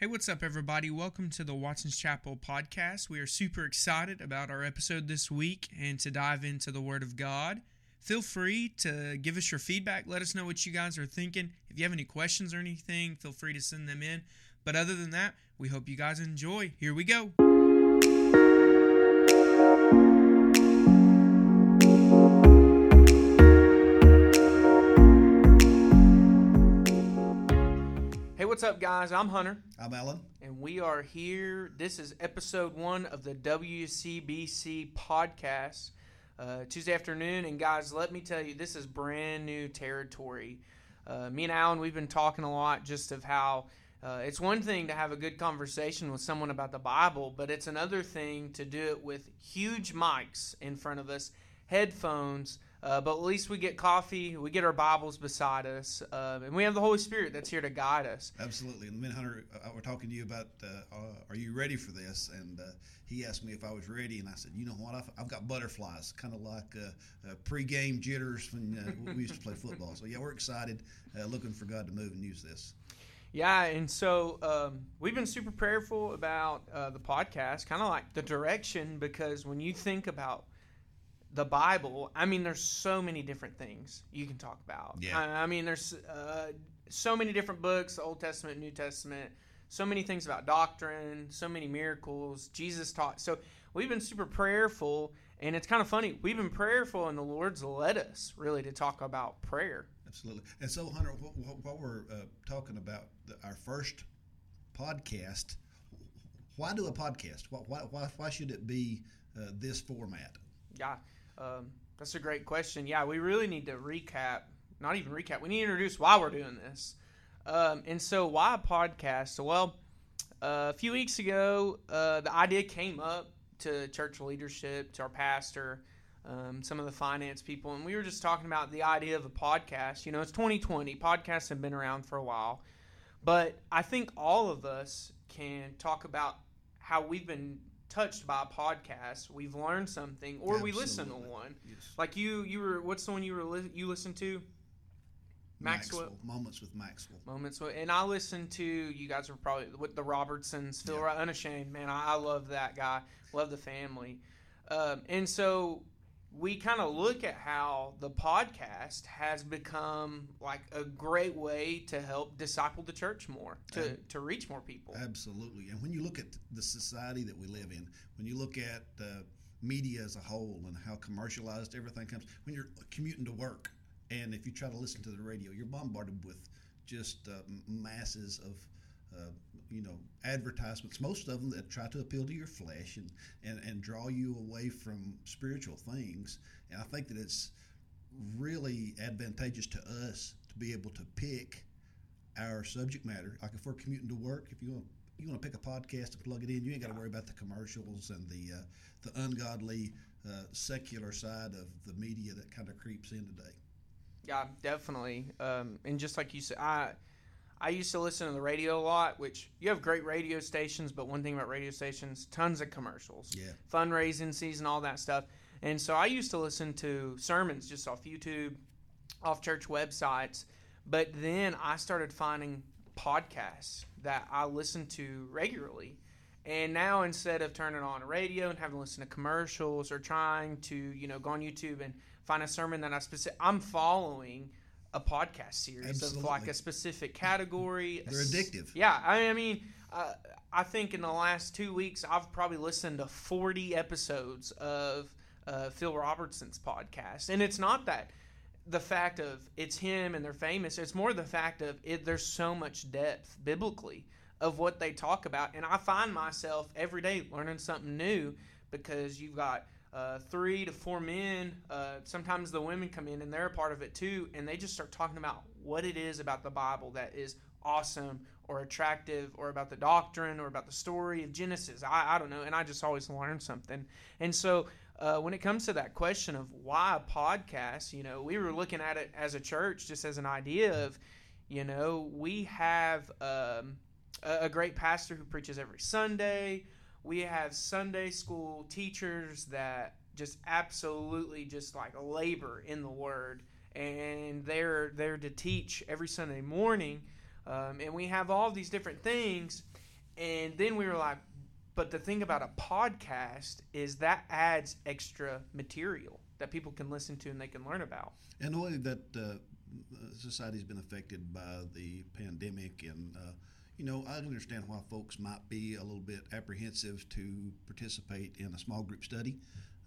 Hey, what's up, everybody? Welcome to the Watson's Chapel podcast. We are super excited about our episode this week and to dive into the Word of God. Feel free to give us your feedback. Let us know what you guys are thinking. If you have any questions or anything, feel free to send them in. But other than that, we hope you guys enjoy. Here we go. What's up, guys? I'm Hunter. I'm Alan. and we are here. This is episode one of the WCBC podcast, uh, Tuesday afternoon. And guys, let me tell you, this is brand new territory. Uh, me and Alan, we've been talking a lot just of how uh, it's one thing to have a good conversation with someone about the Bible, but it's another thing to do it with huge mics in front of us, headphones. Uh, but at least we get coffee, we get our Bibles beside us, uh, and we have the Holy Spirit that's here to guide us. Absolutely. And then Hunter, uh, we're talking to you about, uh, uh, are you ready for this? And uh, he asked me if I was ready, and I said, you know what? I've, I've got butterflies, kind of like uh, uh, pre-game jitters when uh, we used to play football. So yeah, we're excited, uh, looking for God to move and use this. Yeah, and so um, we've been super prayerful about uh, the podcast, kind of like the direction, because when you think about the Bible, I mean, there's so many different things you can talk about. Yeah. I, I mean, there's uh, so many different books, Old Testament, New Testament, so many things about doctrine, so many miracles. Jesus taught. So we've been super prayerful, and it's kind of funny. We've been prayerful, and the Lord's led us really to talk about prayer. Absolutely. And so, Hunter, wh- wh- while we're uh, talking about the, our first podcast, why do a podcast? Why, why, why, why should it be uh, this format? Yeah, um, that's a great question. Yeah, we really need to recap, not even recap, we need to introduce why we're doing this. Um, and so, why a podcast? Well, uh, a few weeks ago, uh, the idea came up to church leadership, to our pastor, um, some of the finance people, and we were just talking about the idea of a podcast. You know, it's 2020, podcasts have been around for a while, but I think all of us can talk about how we've been touched by a podcast, we've learned something, or we listen to one. Yes. Like you, you were what's the one you were li- you listened to? Maxwell. Moments with Maxwell. Moments, with- and I listened to you guys were probably with the Robertsons, Phil Yeah. Unashamed. Man, I, I love that guy. Love the family, um, and so we kind of look at how the podcast has become like a great way to help disciple the church more, to to reach more people. Absolutely. And when you look at the society that we live in, when you look at uh, media as a whole and how commercialized everything comes, when you're commuting to work, and if you try to listen to the radio, you're bombarded with just uh, masses of, uh, you know, advertisements. Most of them that try to appeal to your flesh and, and, and draw you away from spiritual things. And I think that it's really advantageous to us to be able to pick our subject matter. Like if we're commuting to work, if you want you want to pick a podcast and plug it in, you ain't got to worry about the commercials and the uh, the ungodly uh, secular side of the media that kind of creeps in today. Yeah, definitely. Um, and just like you said, I I used to listen to the radio a lot, which you have great radio stations, but one thing about radio stations, tons of commercials, Yeah, fundraising season, all that stuff. And so I used to listen to sermons just off YouTube, off church websites. But then I started finding podcasts that I listen to regularly. And now instead of turning on a radio and having to listen to commercials or trying to, you know, go on YouTube and find a sermon that I specific, I'm following a podcast series of like a specific category. They're addictive. Yeah, I I mean, uh, I think in the last two weeks I've probably listened to 40 episodes of uh, Phil Robertson's podcast, and it's not that the fact of it's him and they're famous. It's more the fact of it. There's so much depth biblically of what they talk about, and I find myself every day learning something new because you've got uh, three to four men. Uh, sometimes the women come in and they're a part of it too, and they just start talking about what it is about the Bible that is awesome or attractive or about the doctrine or about the story of Genesis. I, I don't know, and I just always learn something. And so uh, when it comes to that question of why a podcast, you know, we were looking at it as a church just as an idea of, you know, we have um, a, a great pastor who preaches every Sunday. We have Sunday school teachers that just absolutely just like labor in the Word, and they're there to teach every Sunday morning. Um, and we have all these different things, and then we were like, but the thing about a podcast is that adds extra material that people can listen to and they can learn about. And the way that uh, society's been affected by the pandemic, and uh, you know, I understand why folks might be a little bit apprehensive to participate in a small group study,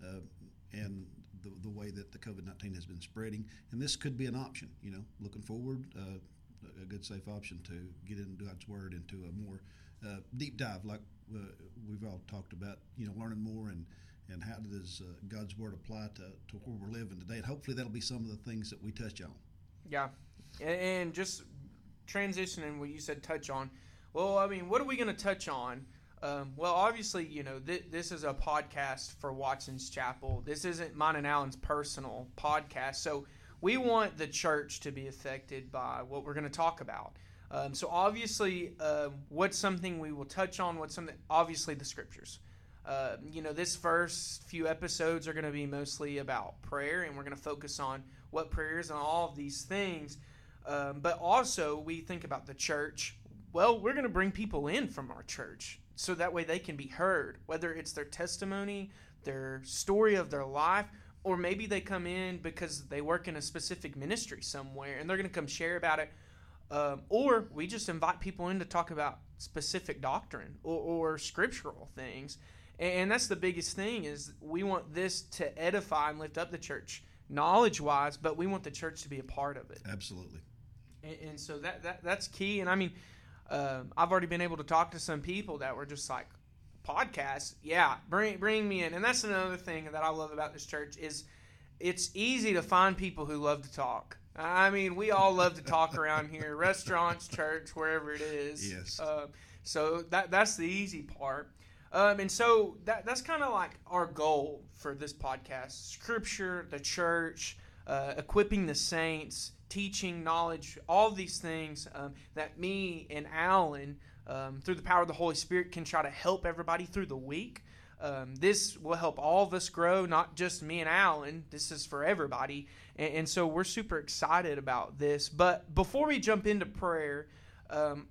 uh, and the, the way that the COVID nineteen has been spreading. And this could be an option. You know, looking forward, uh, a good safe option to get into God's Word into a more uh, deep dive, like uh, we've all talked about. You know, learning more and and how does uh, God's word apply to, to where we're living today? And hopefully that'll be some of the things that we touch on. Yeah, and just transitioning what you said, touch on. Well, I mean, what are we going to touch on? Um, well, obviously, you know, th- this is a podcast for Watson's Chapel. This isn't mine and Alan's personal podcast. So we want the church to be affected by what we're going to talk about. Um, so obviously, uh, what's something we will touch on? What's something? Obviously, the scriptures. Uh, you know, this first few episodes are going to be mostly about prayer, and we're going to focus on what prayer is and all of these things. Um, but also, we think about the church. Well, we're going to bring people in from our church so that way they can be heard, whether it's their testimony, their story of their life, or maybe they come in because they work in a specific ministry somewhere and they're going to come share about it. Um, or we just invite people in to talk about specific doctrine or, or scriptural things. And that's the biggest thing is we want this to edify and lift up the church knowledge wise, but we want the church to be a part of it. Absolutely. And, and so that, that that's key. And I mean, um, I've already been able to talk to some people that were just like, podcast, yeah, bring bring me in. And that's another thing that I love about this church is it's easy to find people who love to talk. I mean, we all love to talk around here, restaurants, church, wherever it is. Yes. Uh, so that that's the easy part. Um, and so that that's kind of like our goal for this podcast: Scripture, the church, uh, equipping the saints, teaching, knowledge, all these things um, that me and Alan, um, through the power of the Holy Spirit, can try to help everybody through the week. Um, this will help all of us grow, not just me and Alan. This is for everybody. And, and so we're super excited about this. But before we jump into prayer, um,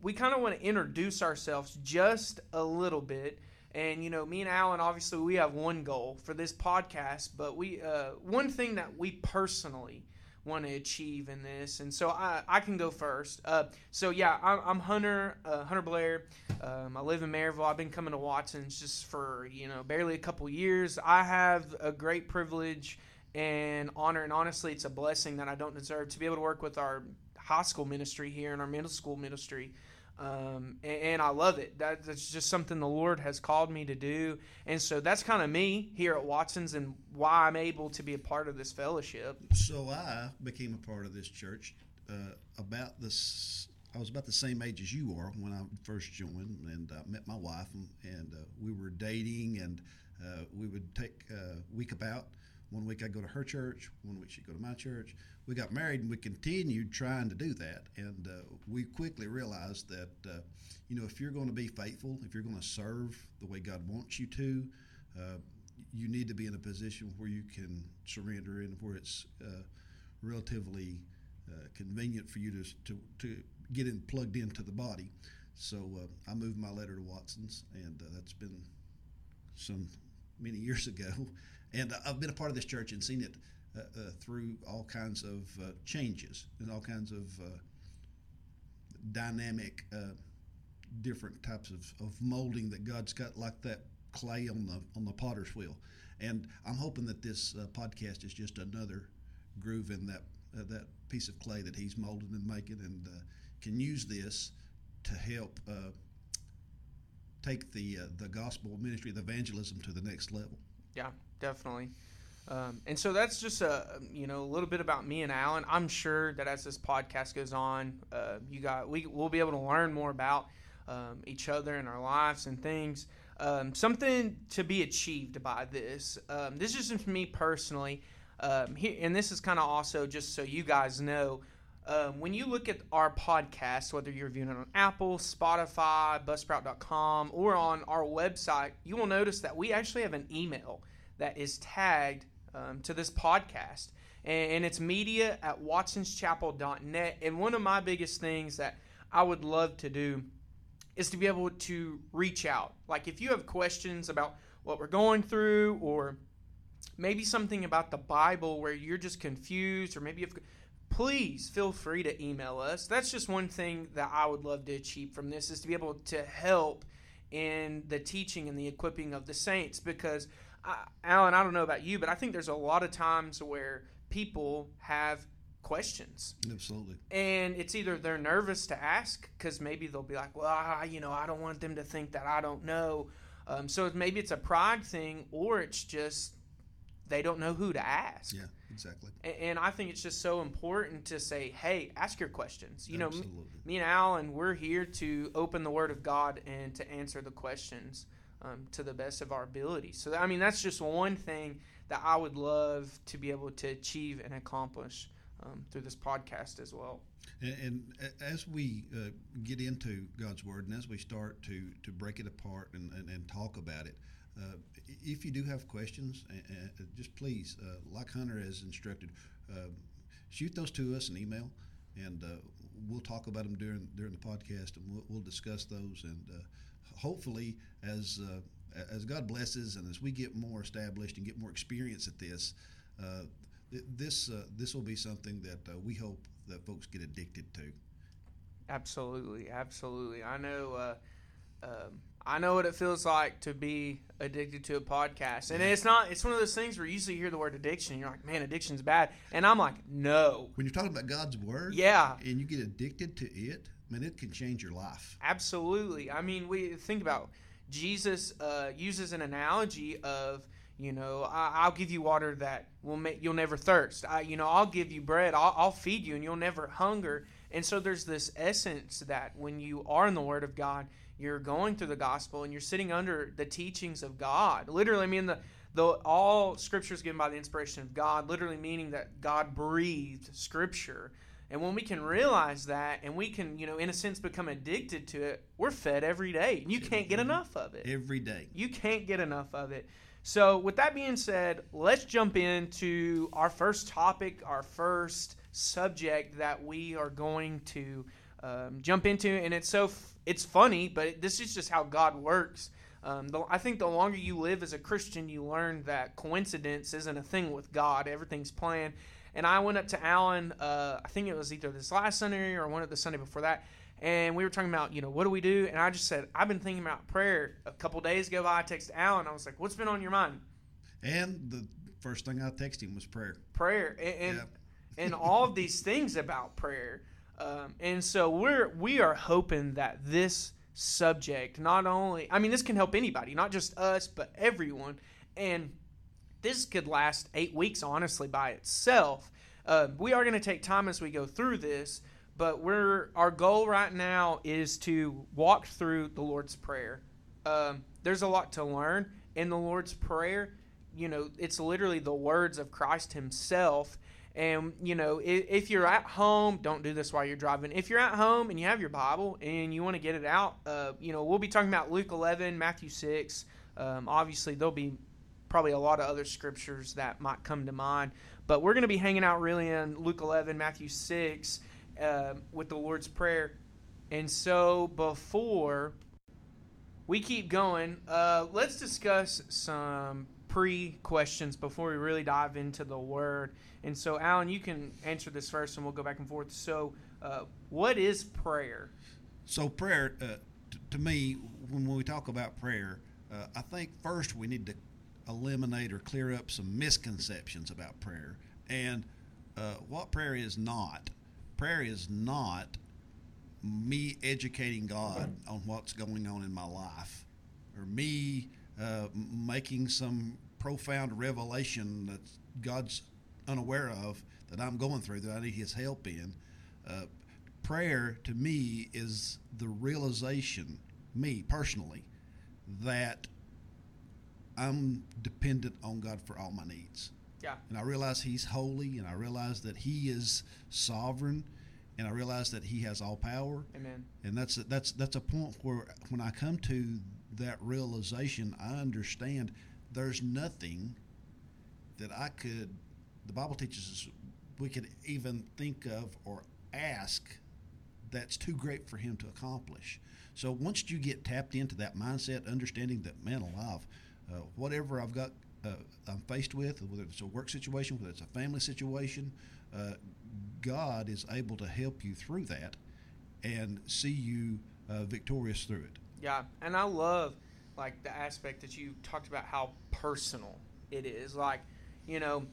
we kind of want to introduce ourselves just a little bit. And you know, me and Alan, obviously, we have one goal for this podcast, but we uh, one thing that we personally want to achieve in this, and so I, I can go first. Uh, so yeah, I'm, I'm Hunter uh, Hunter Blair. Um, I live in Maryville. I've been coming to Watson's just for you know barely a couple years. I have a great privilege and honor, and honestly, it's a blessing that I don't deserve to be able to work with our high school ministry here and our middle school ministry. Um, and, and, I love it. That, that's just something the Lord has called me to do. And so that's kind of me here at Watson's and why I'm able to be a part of this fellowship. So I became a part of this church uh, about this. I was about the same age as you are when I first joined, and uh, met my wife, and, and uh, we were dating, and uh, we would take a week about. One week I'd go to her church, one week she'd go to my church we got married and we continued trying to do that. And uh, we quickly realized that, uh, you know, if you're going to be faithful, if you're going to serve the way God wants you to, uh, you need to be in a position where you can surrender and where it's uh, relatively uh, convenient for you to, to, to get in plugged into the body. So uh, I moved my letter to Watson's, and that's been some many years ago. And I've been a part of this church and seen it uh, uh, through all kinds of uh, changes and all kinds of dynamic, different types of, of molding that God's got, like that clay on the on the potter's wheel. And I'm hoping that this podcast is just another groove in that that piece of clay that He's molding and making, and can use this to help uh, take the uh, the gospel ministry of evangelism to the next level. Yeah, definitely. Um, and so that's just a you know a little bit about me and Alan. I'm sure that as this podcast goes on, uh, you got we will be able to learn more about um, each other and our lives and things. Um, something to be achieved by this. Um, this is just me personally, um, here, and this is kind of also just so you guys know. Um, when you look at our podcast, whether you're viewing it on Apple, Spotify, Buzzsprout.com, or on our website, you will notice that we actually have an email that is tagged um, to this podcast. And, and it's media at watsonschapel.net. And one of my biggest things that I would love to do is to be able to reach out. Like if you have questions about what we're going through or maybe something about the Bible where you're just confused or maybe if please feel free to email us. That's just one thing that I would love to achieve from this is to be able to help in the teaching and the equipping of the saints because I, Alan, I don't know about you, but I think there's a lot of times where people have questions. Absolutely. And it's either they're nervous to ask because maybe they'll be like, well, I, you know, I don't want them to think that I don't know. Um, so maybe it's a pride thing, or it's just they don't know who to ask. Yeah, exactly. And, and I think it's just so important to say, hey, ask your questions. You Absolutely. know, me, me and Alan, we're here to open the Word of God and to answer the questions um, to the best of our ability. So, I mean, that's just one thing that I would love to be able to achieve and accomplish um, through this podcast as well. And, and as we uh, get into God's Word and as we start to, to break it apart and, and, and talk about it, uh, if you do have questions, uh, just please, uh, like Hunter has instructed, uh, shoot those to us an email, and uh, we'll talk about them during during the podcast, and we'll, we'll discuss those. And hopefully, as as God blesses and as we get more established and get more experience at this, this this will be something that we hope that folks get addicted to. Absolutely, absolutely. I know. Uh, um, I know what it feels like to be addicted to a podcast, and it's not. It's one of those things where you usually hear the word addiction, and you're like, "Man, addiction's bad," and I'm like, "No." When you're talking about God's word, yeah, and you get addicted to it, man, it can change your life. Absolutely. I mean, we think about Jesus uh, uses an analogy of you know, I, will give you water that will make you'll never thirst. I, you know, I'll give you bread. I'll, I'll feed you, and you'll never hunger. And so there's this essence that when you are in the Word of God, you're going through the gospel and you're sitting under the teachings of God. Literally, I mean the the all Scripture is given by the inspiration of God. Literally meaning that God breathed Scripture. And when we can realize that and we can, you know, in a sense become addicted to it, we're fed every day. You can't get enough of it. Every day. You can't get enough of it. So, with that being said, let's jump into our first topic, our first subject that we are going to um, jump into. And it's so f- it's funny, but this is just how God works. Um, the, I think the longer you live as a Christian, you learn that coincidence isn't a thing with God. Everything's planned. And I went up to Alan. Uh, I think it was either this last Sunday or one of the Sunday before that and we were talking about, you know, what do we do? And I just said, I've been thinking about prayer. A couple days ago, I texted Alan. I was like, what's been on your mind? And the first thing I texted him was prayer. Prayer, and and, yep. and all of these things about prayer. Um, and so we're we are hoping that this subject not only, I mean, this can help anybody, not just us, but everyone. And this could last eight weeks, honestly, by itself. Uh, we are going to take time as we go through this but we're our goal right now is to walk through the Lord's Prayer. Um, there's a lot to learn in the Lord's Prayer. You know, it's literally the words of Christ Himself. And you know, if, if, you're at home, don't do this while you're driving. If you're at home and you have your Bible and you want to get it out, uh, you know, we'll be talking about Luke 11, Matthew 6. Um, obviously, there'll be probably a lot of other scriptures that might come to mind, but we're going to be hanging out really in Luke 11, Matthew 6 uh, with the Lord's Prayer. And so before we keep going, uh, let's discuss some pre questions before we really dive into the Word. And so, Alan, you can answer this first and we'll go back and forth. So, uh, what is prayer? So, prayer, uh, t- to me, when we talk about prayer, uh, I think first we need to eliminate or clear up some misconceptions about prayer and uh, what prayer is not prayer is not me educating God on what's going on in my life or me uh, making some profound revelation that God's unaware of that I'm going through that I need His help in. Uh, prayer to me is the realization, me personally, that I'm dependent on God for all my needs. Yeah. And I realize He's holy, and I realize that He is sovereign, and I realize that He has all power. Amen. And that's that's that's a point where when I come to that realization, I understand there's nothing that I could. The Bible teaches us we could even think of or ask that's too great for him to accomplish. So once you get tapped into that mindset, understanding that man alive, uh, whatever I've got, uh, I'm faced with, whether it's a work situation, whether it's a family situation, uh, God is able to help you through that and see you uh, victorious through it. Yeah, and I love like the aspect that you talked about how personal it is. Like, you know,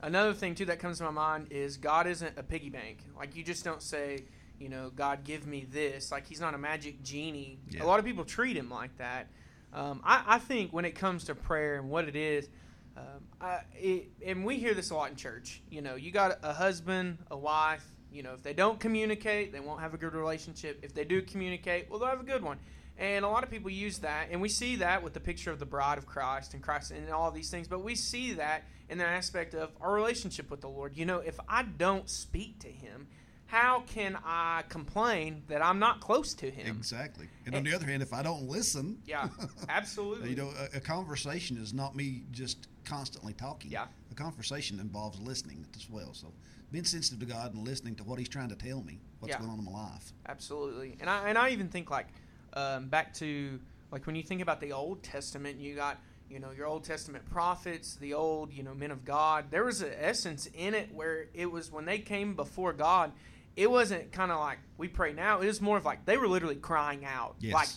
another thing too that comes to my mind is God isn't a piggy bank. Like you just don't say, you know, God give me this. Like he's not a magic genie. Yeah. A lot of people treat him like that. Um, I, I think when it comes to prayer and what it is, um, I, it, and we hear this a lot in church. You know, you got a husband, a wife. You know, if they don't communicate, they won't have a good relationship. If they do communicate, well, they'll have a good one. And a lot of people use that, and we see that with the picture of the bride of Christ and Christ and all these things. But we see that in the aspect of our relationship with the Lord. You know, if I don't speak to Him, how can I complain that I'm not close to Him? Exactly. And on eh, the other hand, if I don't listen, Yeah, absolutely. you know, a, a conversation is not me just constantly talking. Yeah. A conversation involves listening as well. So being sensitive to God and listening to what He's trying to tell me, what's Yeah. going on in my life. Absolutely, and I and I even think like um, back to like when you think about the Old Testament, you got you know your Old Testament prophets, the old you know men of God. There was an essence in it where it was when they came before God, it wasn't kind of like we pray now. It was more of like they were literally crying out, Yes. like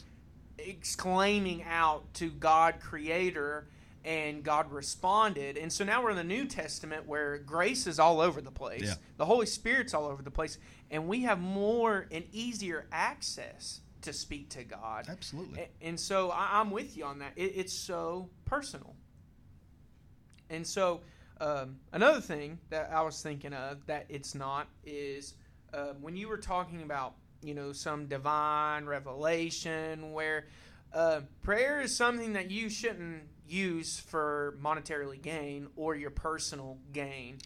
exclaiming out to God Creator. And God responded. And so now we're in the New Testament where grace is all over the place. Yeah. The Holy Spirit's all over the place. And we have more and easier access to speak to God. Absolutely. And so I- I'm with you on that. It, it's so personal. And so um, another thing that I was thinking of that it's not is uh, when you were talking about you know some divine revelation where uh, prayer is something that you shouldn't use for monetarily gain or your personal gain.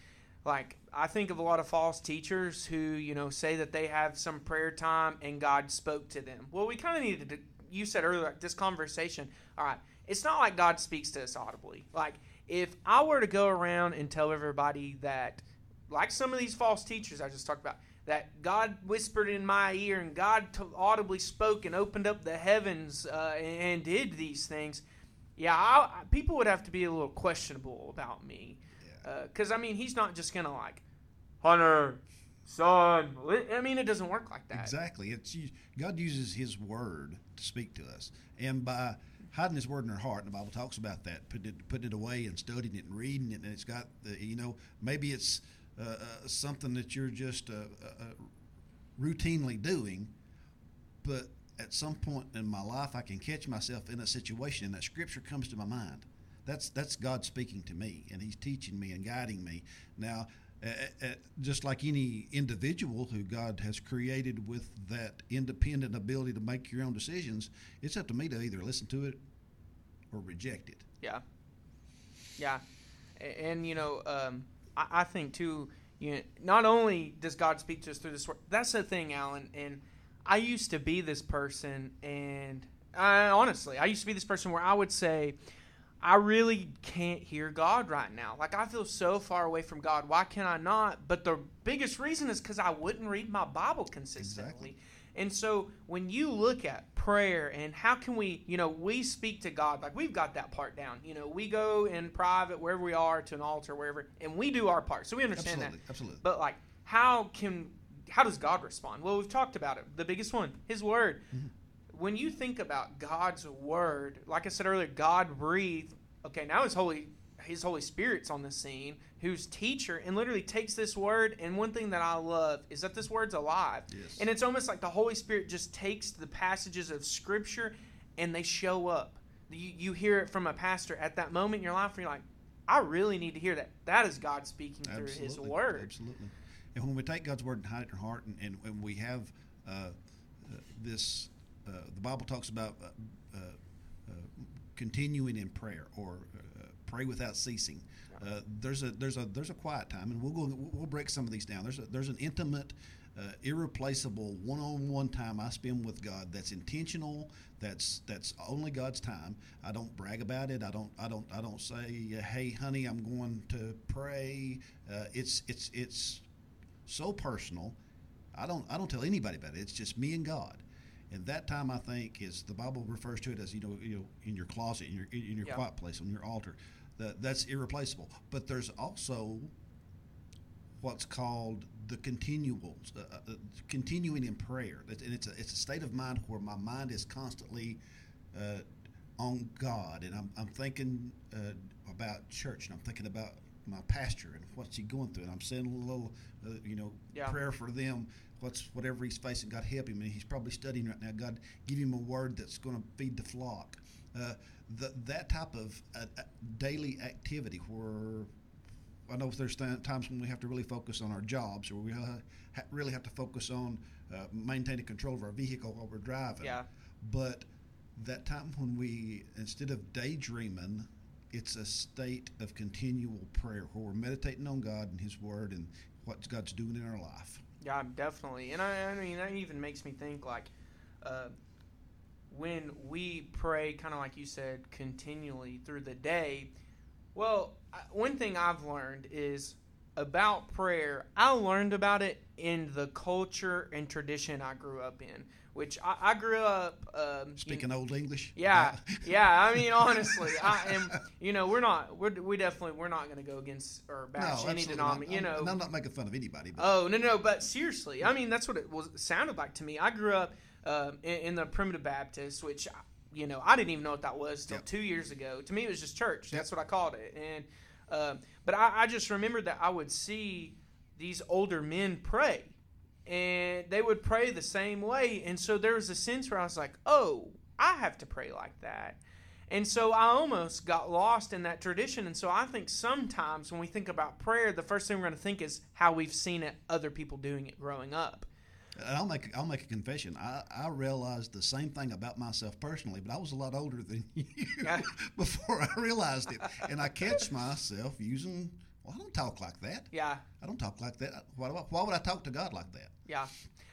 Like I think of a lot of false teachers who you know say that they have some prayer time and God spoke to them. Well, we kind of needed to. You said earlier like, this conversation. All right, it's not like God speaks to us audibly. Like if I were to go around and tell everybody that, like some of these false teachers I just talked about, that God whispered in my ear and God t- audibly spoke and opened up the heavens uh, and, and did these things, yeah, I, people would have to be a little questionable about me. Because, I mean, he's not just going to, like, Hunter, son. I mean, it doesn't work like that. Exactly. It's God uses His Word to speak to us, and by hiding His Word in our heart, and the Bible talks about that, putting it, putting it away and studying it and reading it, and it's got the, you know, maybe it's uh, uh, something that you're just uh, uh, uh, routinely doing, but at some point in my life, I can catch myself in a situation, and that Scripture comes to my mind. That's that's God speaking to me, and He's teaching me and guiding me. Now, uh, uh, just like any individual who God has created with that independent ability to make your own decisions, it's up to me to either listen to it or reject it. Yeah. Yeah. A- And, you know, um, I, I think, too, you know, not only does God speak to us through this word, that's the thing, Alan. And I used to be this person, and I, honestly, I used to be this person where I would say, I really can't hear God right now. Like, I feel so far away from God. Why can I not? But the biggest reason is because I wouldn't read my Bible consistently. Exactly. And so when you look at prayer and how can we, you know, we speak to God, like we've got that part down. You know, we go in private wherever we are to an altar, wherever, and we do our part. So we understand Absolutely, that. absolutely. But like, how can, how does God respond? Well, we've talked about it. The biggest one, His Word. Mm-hmm. When you think about God's Word, like I said earlier, God breathed. Okay, now His Holy, His Holy Spirit's on the scene, who's teacher, and literally takes this Word. And one thing that I love is that this Word's alive. Yes. And it's almost like the Holy Spirit just takes the passages of Scripture and they show up. You, you hear it from a pastor at that moment in your life, and you're like, I really need to hear that. That is God speaking through His Word. Absolutely. And when we take God's word and hide it in our heart, and, and when we have uh, uh, this, uh, the Bible talks about uh, uh, uh, continuing in prayer or uh, pray without ceasing. Uh, there's a there's a there's a quiet time, and we'll go we'll break some of these down. There's a, there's an intimate, uh, irreplaceable one-on-one time I spend with God that's intentional. That's that's only God's time. I don't brag about it. I don't I don't I don't say, hey, honey, I'm going to pray. Uh, it's it's it's so personal. I don't I don't tell anybody about it. It's just me and God. And that time, I think, is the Bible refers to it as you know, you know, in your closet, in your in your Yeah. quiet place, on your altar. That that's irreplaceable. But there's also what's called the continual, uh, uh, continuing in prayer. And it's a, it's a state of mind where my mind is constantly uh, on God, and I'm, I'm thinking uh, about church, and I'm thinking about my pastor and what's he going through, and I'm saying a little, uh, you know, Yeah. prayer for them. What's whatever he's facing, God help him, and he's probably studying right now. God, give him a word that's going to feed the flock. Uh, the, that type of uh, uh, daily activity where I know there's th- times when we have to really focus on our jobs, or we ha- ha- really have to focus on uh, maintaining control of our vehicle while we're driving. Yeah. But that time when we, instead of daydreaming, it's a state of continual prayer where we're meditating on God and His Word and what God's doing in our life. Yeah, definitely. And I, I mean, that even makes me think like uh, when we pray, kind of like you said, continually through the day. Well, one thing I've learned is about prayer. I learned about it in the culture and tradition I grew up in, which I, I grew up. Um, Speaking Old English. yeah, yeah. I mean, honestly, I am. You know, we're not. We're, we definitely we're not going to go against or no, bash any denomination. You know, I'm, I'm not making fun of anybody, but Oh no no, but seriously, I mean that's what it was sounded like to me. I grew up um, in, in the primitive Baptist, which you know I didn't even know what that was till Yep. two years ago. To me, it was just church. That's what I called it. And um, but I, I just remembered that I would see these older men pray, and they would pray the same way. And so there was a sense where I was like, oh, I have to pray like that. And so I almost got lost in that tradition. And so I think sometimes when we think about prayer, the first thing we're going to think is how we've seen it, other people doing it growing up. And I'll make I'll make a confession. I, I realized the same thing about myself personally, but I was a lot older than you before I realized it. And I catch myself using. Well, I don't talk like that. Yeah, I don't talk like that. Why, why would I talk to God like that? yeah.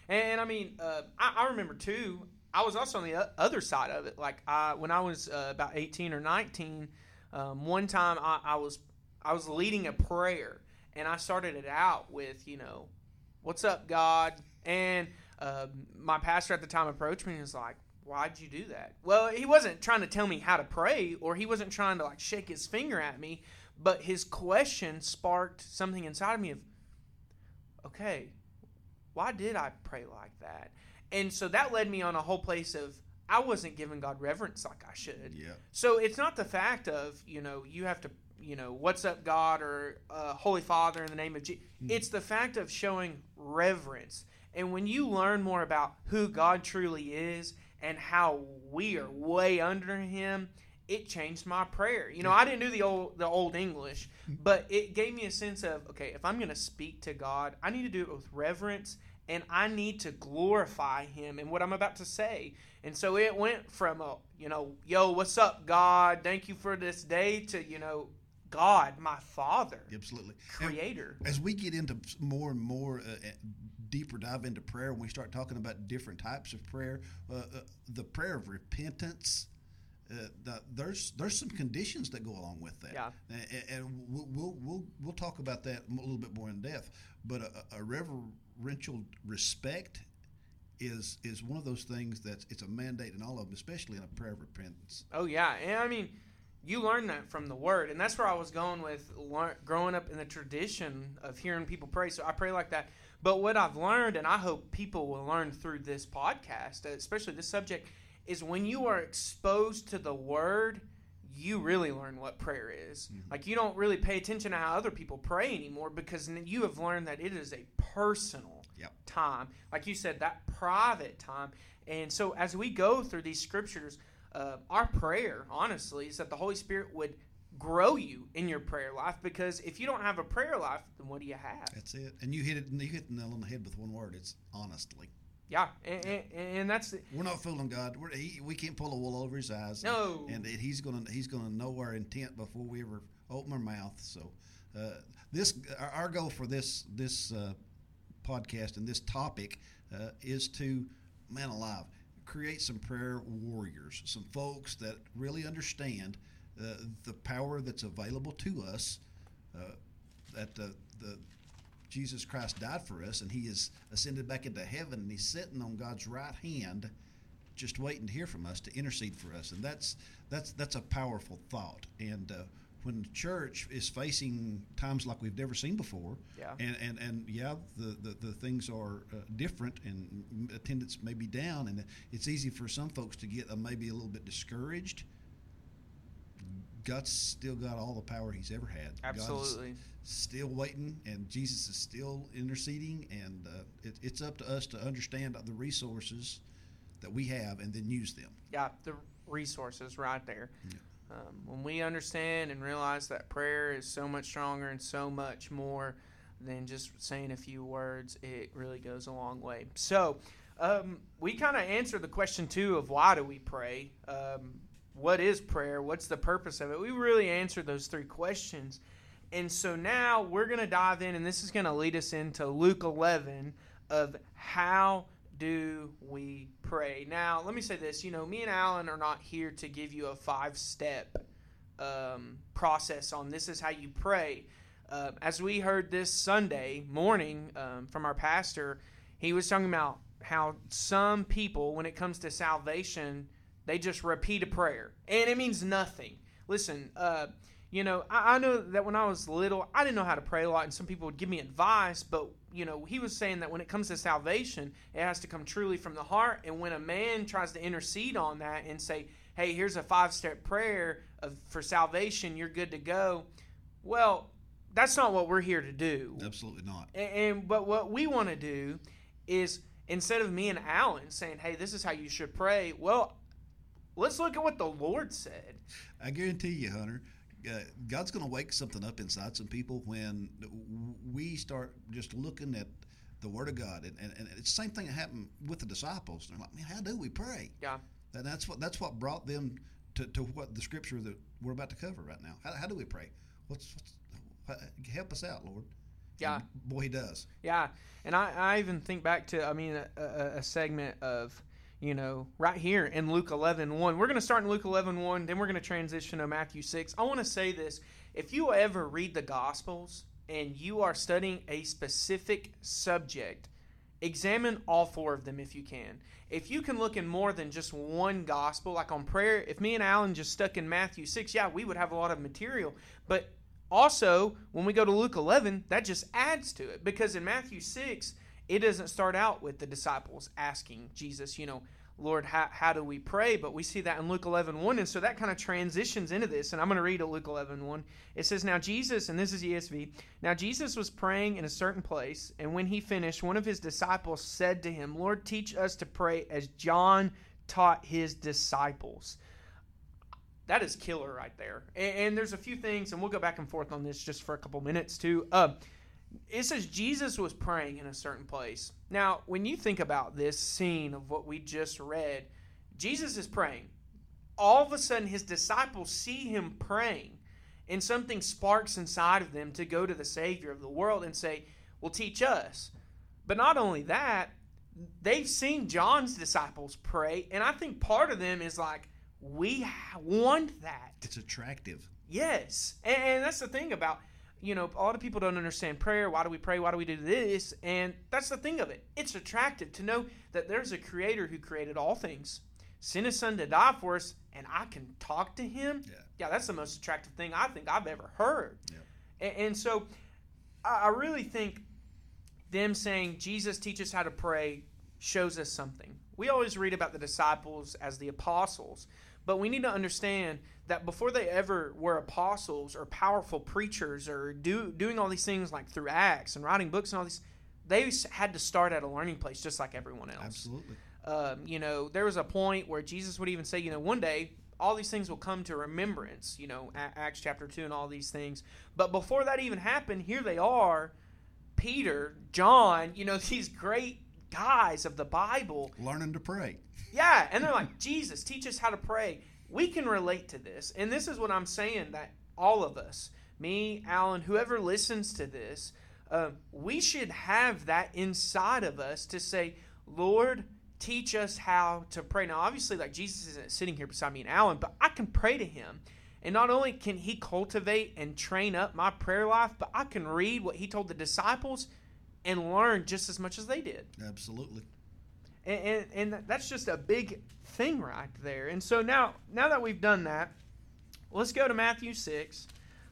And, I mean, uh, I, I remember too, I was also on the other side of it. Like I, when I was uh, about 18 or 19, um, one time I, I was I was leading a prayer and I started it out with, you know, what's up, God? And uh, my pastor at the time approached me and was like, why'd you do that? Well, he wasn't trying to tell me how to pray or he wasn't trying to like shake his finger at me, but his question sparked something inside of me of, okay, why did I pray like that? And so that led me on a whole place of I wasn't giving God reverence like I should. Yeah. So it's not the fact of you know you have to you know what's up God or uh, Holy Father in the name of Jesus. It's the fact of showing reverence. And when you learn more about who God truly is and how we are way under Him, it changed my prayer. You know, I didn't do the old the old English, but it gave me a sense of okay, if I'm going to speak to God, I need to do it with reverence and I need to glorify him in what I'm about to say. And so it went from a, you know, yo, what's up, God? Thank you for this day to, you know, God, my Father, Absolutely. And Creator. as we get into more and more uh, uh, deeper dive into prayer, when we start talking about different types of prayer, uh, uh, the prayer of repentance. Uh, the, there's there's some conditions that go along with that, Yeah. and, and we'll, we'll we'll we'll talk about that a little bit more in depth. But a, a reverential respect is is one of those things that's it's a mandate in all of them, especially in a prayer of repentance. Oh yeah, and I mean, you learn that from the Word, and that's where I was going with lear- growing up in the tradition of hearing people pray. So I pray like that. But what I've learned, and I hope people will learn through this podcast, uh, especially this subject, is when you are exposed to the Word, you really learn what prayer is. Mm-hmm. Like you don't really pay attention to how other people pray anymore because you have learned that it is a personal Yep. time. Like you said, that private time. And so as we go through these scriptures, uh, our prayer, honestly, is that the Holy Spirit would grow you in your prayer life because if you don't have a prayer life, then what do you have? That's it. And you hit it. You hit the nail on the head with one word. It's honestly. Yeah, and, and, and that's the, We're not fooling God. We're, he, we can't pull a wool over his eyes. No. and, and he's gonna he's gonna know our intent before we ever open our mouth. So, uh, this our, our goal for this this uh, podcast and this topic uh, is to man alive create some prayer warriors, some folks that really understand uh, the power that's available to us. Uh, that the the Jesus Christ died for us, and He is ascended back into heaven, and He's sitting on God's right hand, just waiting to hear from us to intercede for us, and that's that's that's a powerful thought. And uh, when the church is facing times like we've never seen before, Yeah. and and, and yeah, the, the, the things are uh, different, and attendance may be down, and it's easy for some folks to get uh, maybe a little bit discouraged. God's still got all the power He's ever had. God's Absolutely. still waiting, and Jesus is still interceding, and uh, it, it's up to us to understand the resources that we have and then use them. Yeah, the resources right there. Yeah. Um, when we understand and realize that prayer is so much stronger and so much more than just saying a few words, it really goes a long way. So, um, we kind of answer the question too of why do we pray? Um, what is prayer? What's the purpose of it? We really answered those three questions. And so now we're going to dive in, and this is going to lead us into Luke 11 of how do we pray. Now, let me say this. You know, me and Alan are not here to give you a five step um, process on this is how you pray. Uh, as we heard this Sunday morning um, from our pastor, he was talking about how some people, when it comes to salvation, they just repeat a prayer, and it means nothing. Listen, uh, you know, I, I know that when I was little, I didn't know how to pray a lot, and some people would give me advice, but you know, he was saying that when it comes to salvation, it has to come truly from the heart. And when a man tries to intercede on that and say, "Hey, here's a five-step prayer of, for salvation, you're good to go," well, that's not what we're here to do. Absolutely not. And, and but what we want to do is instead of me and Alan saying, "Hey, this is how you should pray," well, let's look at what the Lord said. I guarantee you, Hunter, uh, God's going to wake something up inside some people when we start just looking at the Word of God, and, and, and it's the same thing that happened with the disciples. They're like, "Man, how do we pray?" Yeah. And that's what that's what brought them to, to what the scripture that we're about to cover right now. How, how do we pray? What's, what's help us out, Lord? Yeah. And boy, He does. Yeah, and I, I even think back to I mean a, a, a segment of you know right here in Luke 11 1. We're going to start in Luke 11 1, then we're going to transition to Matthew 6. I want to say this. If you ever read the Gospels and you are studying a specific subject, examine all four of them if you can. If you can look in more than just one gospel, like on prayer, if me and Alan just stuck in Matthew 6, yeah, we would have a lot of material. But also, when we go to Luke 11, that just adds to it because in Matthew 6, it doesn't start out with the disciples asking Jesus, you know, Lord, how, how do we pray? But we see that in Luke 11 1. And so that kind of transitions into this. And I'm going to read it Luke 11 1. It says, Now Jesus, and this is ESV, now Jesus was praying in a certain place. And when he finished, one of his disciples said to him, Lord, teach us to pray as John taught his disciples. That is killer right there. And, and there's a few things, and we'll go back and forth on this just for a couple minutes too. Uh, it says Jesus was praying in a certain place. Now, when you think about this scene of what we just read, Jesus is praying. All of a sudden, his disciples see him praying, and something sparks inside of them to go to the Savior of the world and say, Well, teach us. But not only that, they've seen John's disciples pray, and I think part of them is like, We want that. It's attractive. Yes. And, and that's the thing about, you know, a lot of people don't understand prayer. Why do we pray? Why do we do this? And that's the thing of it. It's attractive to know that there's a creator who created all things, sent his son to die for us, and I can talk to him. Yeah. Yeah, that's the most attractive thing I think I've ever heard. Yeah. And, and so I, really think them saying, Jesus, teach us how to pray, shows us something. We always read about the disciples as the apostles, but we need to understand that before they ever were apostles or powerful preachers or do, doing all these things like through Acts and writing books and all these, they had to start at a learning place just like everyone else. Absolutely. Um, you know, there was a point where Jesus would even say, you know, one day all these things will come to remembrance, you know, A- Acts chapter 2 and all these things. But before that even happened, here they are, Peter, John, you know, these great guys of the Bible. Learning to pray. Yeah, and they're like, Jesus, teach us how to pray. We can relate to this. And this is what I'm saying that all of us, me, Alan, whoever listens to this, uh, we should have that inside of us to say, Lord, teach us how to pray. Now, obviously, like Jesus isn't sitting here beside me and Alan, but I can pray to him. And not only can he cultivate and train up my prayer life, but I can read what he told the disciples and learn just as much as they did. Absolutely. And, and, and that's just a big thing right there. And so now, now that we've done that, let's go to Matthew 6.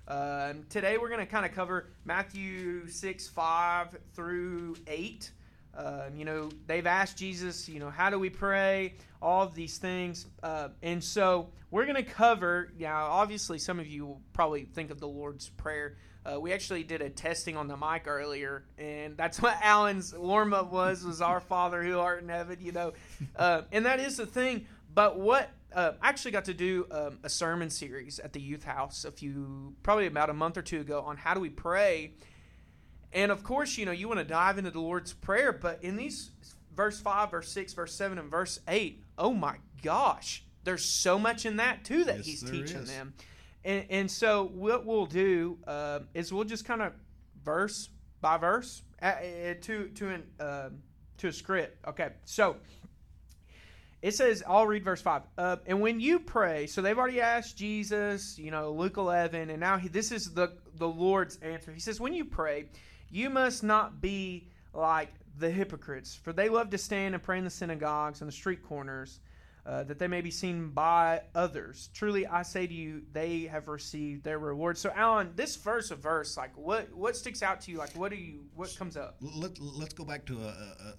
Uh, today we're going to kind of cover Matthew 6, 5 through 8. Uh, you know, they've asked Jesus, you know, how do we pray? All of these things. Uh, and so we're going to cover, now, obviously, some of you will probably think of the Lord's Prayer. Uh, we actually did a testing on the mic earlier, and that's what Alan's warm up was, was our Father who art in heaven, you know. Uh, and that is the thing. But what uh, I actually got to do um, a sermon series at the youth house a few, probably about a month or two ago on how do we pray and of course, you know, you want to dive into the Lord's Prayer, but in these verse 5, verse 6, verse 7, and verse 8, oh my gosh, there's so much in that too that Yes, he's teaching is. them. And, and so, what we'll do uh, is we'll just kind of verse by verse uh, uh, to to an uh, to a script. Okay, so it says, I'll read verse 5. Uh, and when you pray, so they've already asked Jesus, you know, Luke 11, and now he, this is the, the Lord's answer. He says, When you pray, you must not be like the hypocrites, for they love to stand and pray in the synagogues and the street corners, uh, that they may be seen by others. Truly, I say to you, they have received their reward. So, Alan, this verse of verse, like, what what sticks out to you? Like, what do you, what comes up? Let, let's go back to a,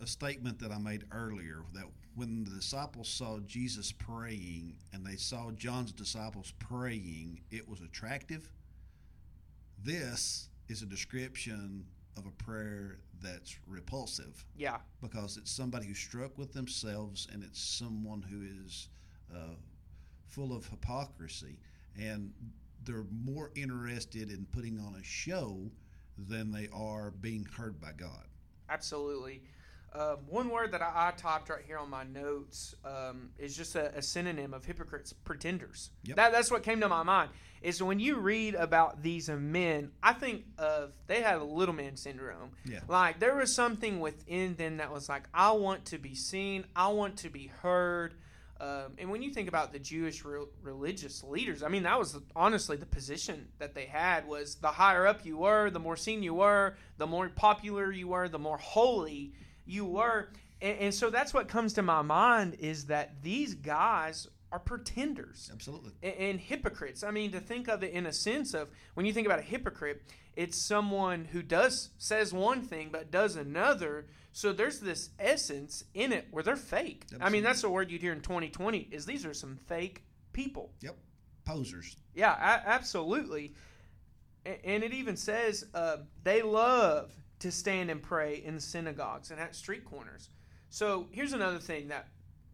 a, a statement that I made earlier that when the disciples saw Jesus praying and they saw John's disciples praying, it was attractive. This is a description of a prayer that's repulsive Yeah, because it's somebody who's struck with themselves and it's someone who is uh, full of hypocrisy and they're more interested in putting on a show than they are being heard by God. Absolutely. Um, one word that I, I typed right here on my notes um, is just a, a synonym of hypocrites, pretenders. Yep. That, that's what came to my mind. Is when you read about these men, I think of they had a little man syndrome. Yeah. Like there was something within them that was like, I want to be seen, I want to be heard. Um, and when you think about the Jewish re- religious leaders, I mean, that was honestly the position that they had was the higher up you were, the more seen you were, the more popular you were, the more holy you were. And, and so that's what comes to my mind is that these guys are pretenders Absolutely. and, and hypocrites. I mean, to think of it in a sense of when you think about a hypocrite, it's someone who does says one thing but does another. So there's this essence in it where they're fake. I mean, that's the word you'd hear in 2020 is these are some fake people. Yep. Posers. Yeah, a- absolutely. A- And it even says uh, they love to stand and pray in synagogues and at street corners. So here's another thing that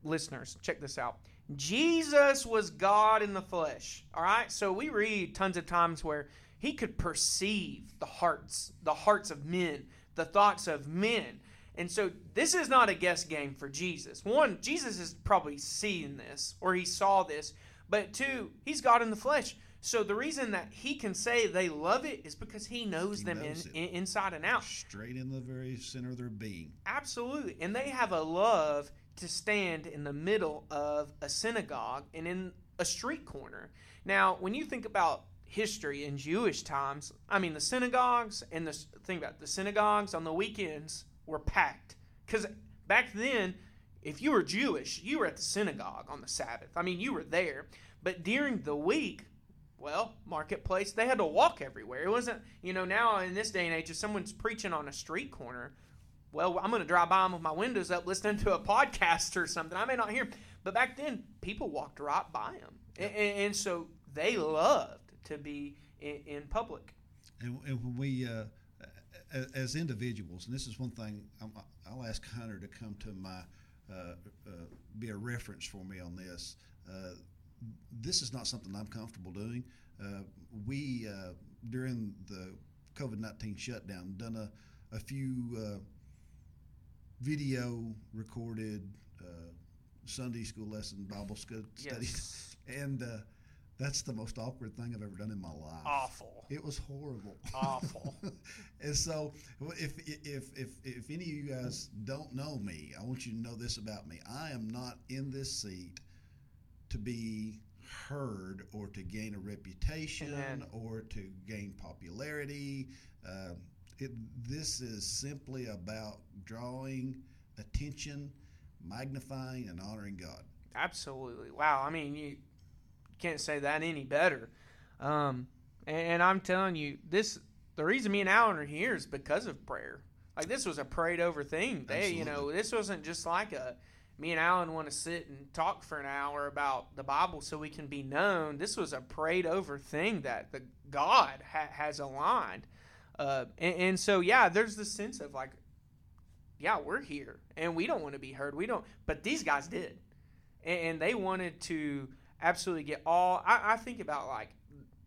listeners check this out. Jesus was God in the flesh. All right, so we read tons of times where he could perceive the hearts, the hearts of men, the thoughts of men. And so this is not a guess game for Jesus. One, Jesus is probably seeing this or he saw this, but two, he's God in the flesh. So the reason that he can say they love it is because he knows He them knows in, in, inside and out. Straight in the very center of their being. Absolutely. And they have a love to stand in the middle of a synagogue and in a street corner. Now, when you think about history in Jewish times, I mean, the synagogues and the think about it, the synagogues on the weekends were packed because back then, if you were Jewish, you were at the synagogue on the Sabbath. I mean, you were there. But during the week, well, marketplace, they had to walk everywhere. It wasn't, you know, now in this day and age, if someone's preaching on a street corner, well, I'm going to drive by them with my windows up listening to a podcast or something. I may not hear. But back then, people walked right by them. And, and so they loved to be in, in public. And, and when we, uh, as individuals, and this is one thing, I'm, I'll ask Hunter to come to my, uh, uh, be a reference for me on this. This is not something I'm comfortable doing. Uh, we, uh, during the COVID 19 shutdown, done a, a few uh, video recorded uh, Sunday school lesson Bible scu- studies. And uh, that's the most awkward thing I've ever done in my life. Awful. It was horrible. Awful. and so, if, if if if any of you guys don't know me, I want you to know this about me. I am not in this seat to be heard or to gain a reputation Amen. or to gain popularity. Uh, it, this is simply about drawing attention, magnifying, and honoring God. Absolutely. Wow. I mean, you can't say that any better. Um, and, and I'm telling you, this the reason me and Alan are here is because of prayer. Like this was a prayed over thing. They, you know, this wasn't just like a me and Alan want to sit and talk for an hour about the Bible so we can be known. This was a prayed over thing that the God ha- has aligned. Uh, and, and so yeah, there's this sense of like, yeah, we're here and we don't want to be heard. We don't, but these guys did and, and they wanted to absolutely get all. I, I think about like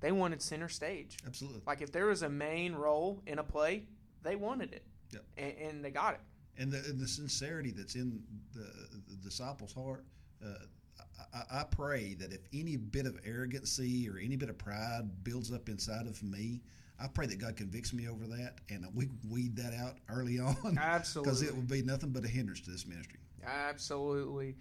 they wanted center stage. Absolutely. Like if there was a main role in a play, they wanted it, Yep. and, and they got it. And the, and the sincerity that's in the, the disciples' heart. Uh, I, I pray that if any bit of arrogancy or any bit of pride builds up inside of me, I pray that God convicts me over that and we weed that out early on because it will be nothing but a hindrance to this ministry. absolutely.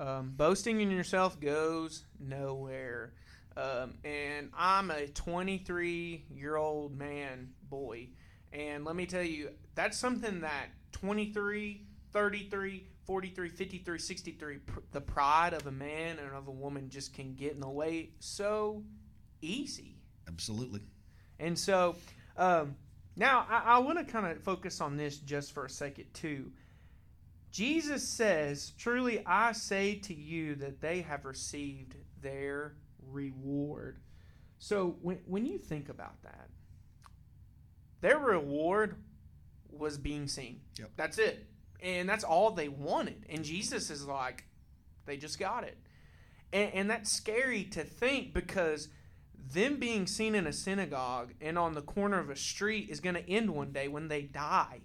Um, boasting in yourself goes nowhere. Um, and I'm a 23 year old man, boy. And let me tell you, that's something that 23, 33, 43, 53, 63, pr- the pride of a man and of a woman just can get in the way so easy. Absolutely. And so um, now I, I want to kind of focus on this just for a second, too. Jesus says, Truly I say to you that they have received their reward. So when, when you think about that, their reward was being seen. Yep. That's it. And that's all they wanted. And Jesus is like, they just got it. And, and that's scary to think because them being seen in a synagogue and on the corner of a street is going to end one day when they die.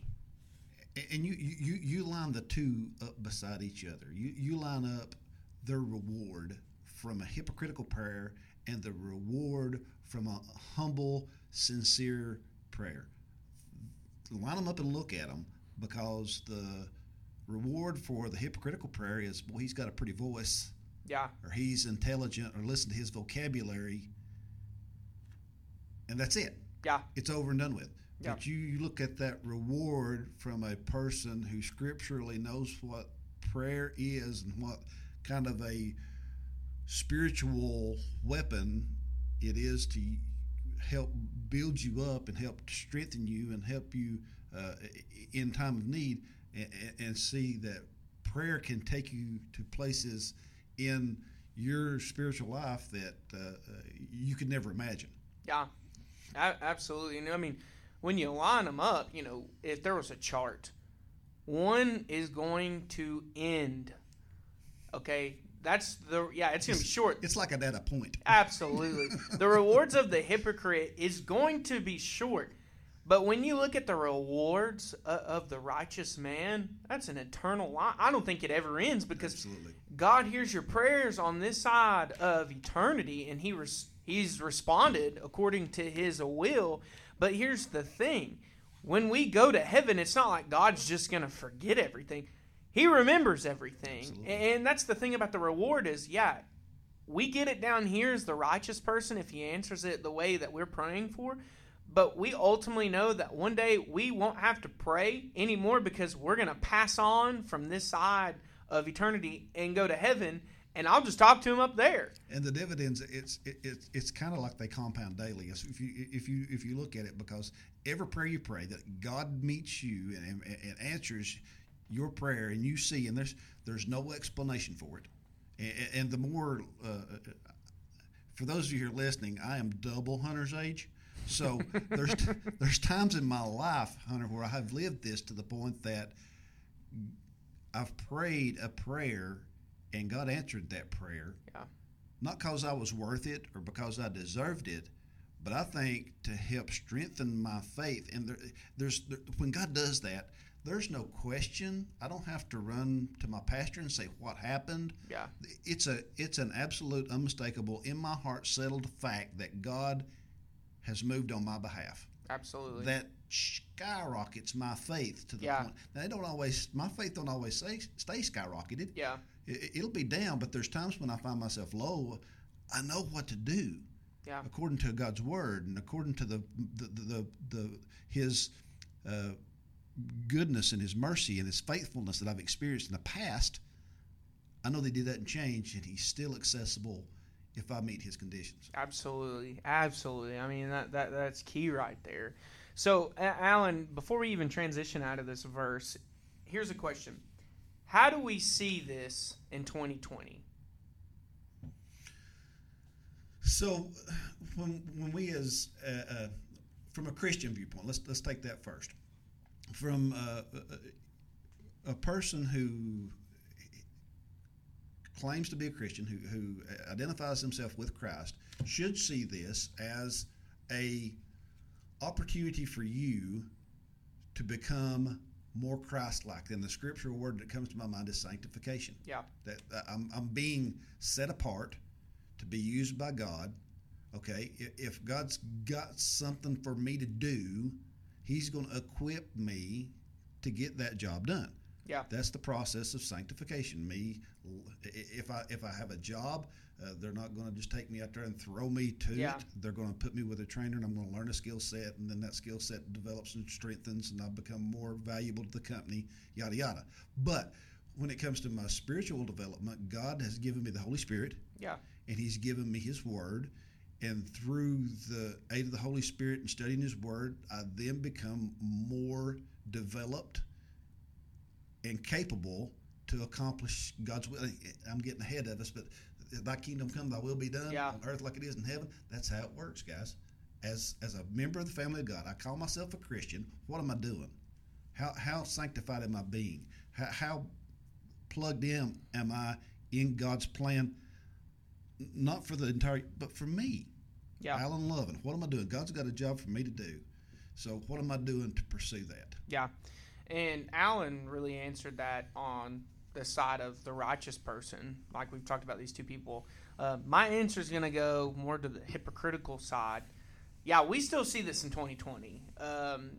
And you, you, you line the two up beside each other. You, you line up their reward from a hypocritical prayer and the reward from a humble, sincere prayer. Line them up and look at them because the reward for the hypocritical prayer is, boy, he's got a pretty voice, Yeah. or he's intelligent, or listen to his vocabulary, and that's it Yeah. it's over and done with. Yeah. But you, you look at that reward from a person who scripturally knows what prayer is and what kind of a spiritual weapon it is to help build you up and help strengthen you and help you uh, in time of need and, and see that prayer can take you to places in your spiritual life that uh, uh, you could never imagine. Yeah. Absolutely. And I mean, when you line them up, you know, if there was a chart, one is going to end. Okay. That's the, yeah, it's going to be short. It's like at a point. Absolutely. the rewards of the hypocrite is going to be short. But when you look at the rewards uh, of the righteous man, that's an eternal life. I don't think it ever ends because Absolutely. God hears your prayers on this side of eternity, and He res- He's responded according to His will. But here's the thing: when we go to heaven, it's not like God's just going to forget everything. He remembers everything, Absolutely. and that's the thing about the reward is, yeah, we get it down here as the righteous person if he answers it the way that we're praying for. But we ultimately know that one day we won't have to pray anymore because we're going to pass on from this side of eternity and go to heaven, and I'll just talk to him up there. And the dividends, it's it, it's it's kind of like they compound daily. If you if you if you look at it, because every prayer you pray, that God meets you and, and, and answers your prayer, and you see, and there's there's no explanation for it. And, and the more, uh, for those of you who are listening, I am double Hunter's age. So there's there's times in my life, Hunter, where I have lived this to the point that I've prayed a prayer and God answered that prayer. Yeah. Not because I was worth it or because I deserved it, but I think to help strengthen my faith. And there, there's there, when God does that, there's no question. I don't have to run to my pastor and say what happened. Yeah. It's a it's an absolute unmistakable in my heart settled fact that God has moved on my behalf Absolutely. that skyrockets my faith to the Yeah. point. Now, they don't always, my faith don't always stay, stay skyrocketed. yeah. It, it'll be down, but there's times when I find myself low. I know what to do. Yeah. According to God's word and according to the the the, the, the His uh, goodness and His mercy and His faithfulness that I've experienced in the past, I know they did that and change, and He's still accessible if I meet His conditions. Absolutely, absolutely. I mean that, that that's key right there. So, Alan, before we even transition out of this verse, here's a question: How do we see this in 2020? So, when when we as uh, uh, from a Christian viewpoint, let's let's take that first. From uh, a, a person who claims to be a Christian, who, who identifies himself with Christ, should see this as a opportunity for you to become more Christ-like. And the scriptural word that comes to my mind is sanctification. Yeah. That, that I'm, I'm being set apart to be used by God. Okay, if God's got something for me to do, He's going to equip me to get that job done. Yeah, that's the process of sanctification. Me, if I if I have a job, uh, they're not going to just take me out there and throw me to yeah. it. They're going to put me with a trainer, and I'm going to learn a skill set, and then that skill set develops and strengthens, and I become more valuable to the company. Yada yada. But when it comes to my spiritual development, God has given me the Holy Spirit. Yeah and He's given me His Word. And through the aid of the Holy Spirit and studying His Word, I then become more developed and capable to accomplish God's will. I'm getting ahead of us, but Thy kingdom come, Thy will be done yeah. on earth like it is in heaven. That's how it works, guys. As as a member of the family of God, I call myself a Christian. What am I doing? How how sanctified am I being? How, how plugged in am I in God's plan not for the entire, but for me. Yeah. Alan Loving. What am I doing? God's got a job for me to do. So what am I doing to pursue that? Yeah. And Alan really answered that on the side of the righteous person, like we've talked about these two people. Uh, my answer is going to go more to the hypocritical side. Yeah, we still see this in 2020. Um,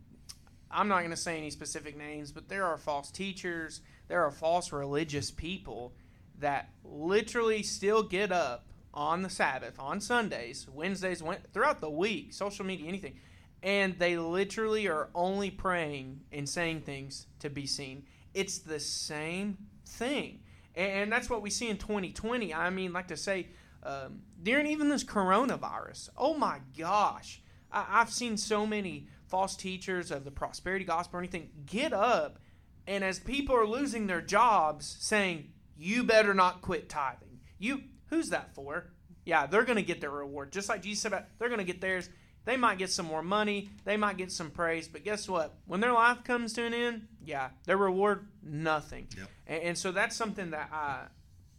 I'm not going to say any specific names, but there are false teachers, there are false religious people that literally still get up on the Sabbath, on Sundays, Wednesdays, throughout the week, social media, anything, and they literally are only praying and saying things to be seen. It's the same thing. And that's what we see in 2020. I mean, like to say, um, during even this coronavirus, oh my gosh, I, I've seen so many false teachers of the prosperity gospel or anything get up and as people are losing their jobs saying you better not quit tithing. You who's that for? Yeah, they're going to get their reward. Just like Jesus said, they're going to get theirs. They might get some more money, they might get some praise, but guess what? When their life comes to an end, yeah, their reward nothing. Yep. And, and, so that's something that I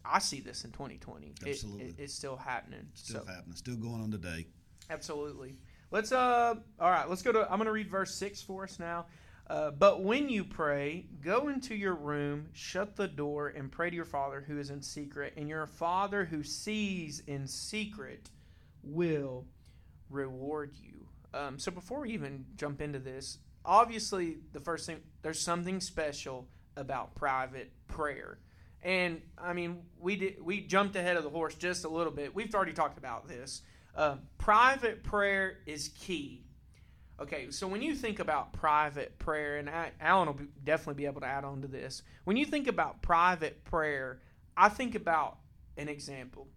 I see this in 2020. Absolutely, it, it, it's still happening. Still so. happening. Still going on today. Absolutely. Let's uh. All right. Let's go to. I'm going to read verse six for us now. Uh, but when you pray, go into your room, shut the door, and pray to your Father who is in secret. And your Father who sees in secret will reward you. Um, so before we even jump into this, obviously, the first thing, there's something special about private prayer. And I mean, we did we jumped ahead of the horse just a little bit. We've already talked about this. Uh, private prayer is key Okay, so when you think about private prayer, and I, Alan will be, definitely be able to add on to this. When you think about private prayer, I think about an example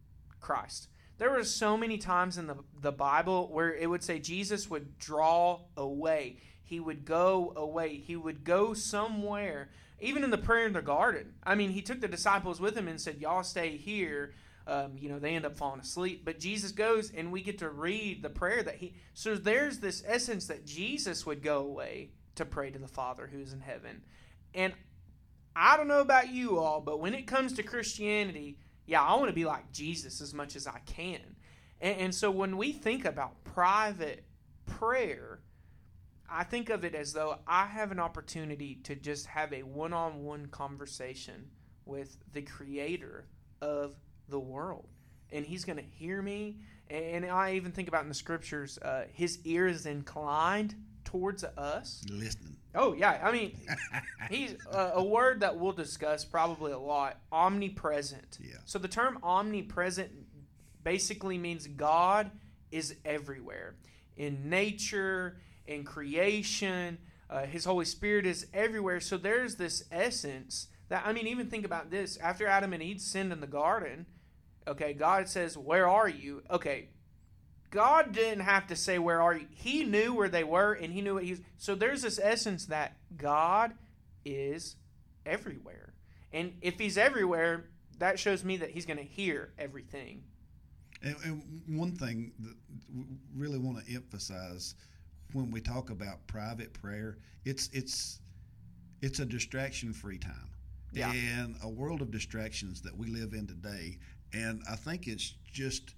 Christ. There were so many times in the, the Bible where it would say Jesus would draw away, he would go away, he would go somewhere. Even in the prayer in the garden. I mean, he took the disciples with him and said, Y'all stay here um, you know, they end up falling asleep. But Jesus goes, and we get to read the prayer that he. So there's this essence that Jesus would go away to pray to the Father who's in heaven. And I don't know about you all, but when it comes to Christianity, yeah, I want to be like Jesus as much as I can. And, and so when we think about private prayer, I think of it as though I have an opportunity to just have a one on one conversation with the creator of the world. And he's going to hear me. And I even think about in the scriptures, uh, his ear is inclined towards us. Listening. Oh, yeah. I mean, he's uh, a word that we'll discuss probably a lot omnipresent. Yeah. So the term omnipresent basically means God is everywhere in nature, in creation. Uh, his Holy Spirit is everywhere. So there's this essence that, I mean, even think about this. After Adam and Eve sinned in the garden, okay, God says, Where are you? Okay, God didn't have to say, Where are you? He knew where they were and he knew what he was. So there's this essence that God is everywhere. And if he's everywhere, that shows me that he's going to hear everything. And, and one thing that we really want to emphasize when we talk about private prayer, it's it's it's a distraction-free time, Yeah. and a world of distractions that we live in today. And I think it's just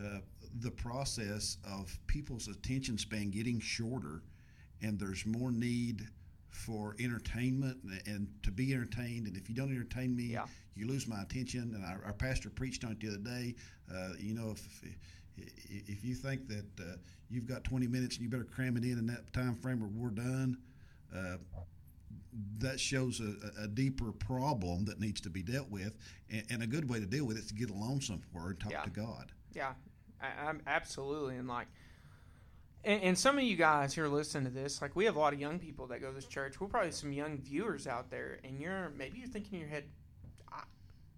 uh, the process of people's attention span getting shorter, and there's more need for entertainment and, and to be entertained. And if you don't entertain me, Yeah. you lose my attention. And our, our pastor preached on it the other day. Uh, you know, if if you think that uh, you've got 20 minutes and you better cram it in in that time frame or we're done, uh, that shows a, a deeper problem that needs to be dealt with. And, and a good way to deal with it is to get alone somewhere and talk Yeah. to God. Yeah, I, I'm absolutely. And like, and, and some of you guys here are listening to this, like, we have a lot of young people that go to this church. We're probably some young viewers out there, and you're maybe you're thinking in your head, I,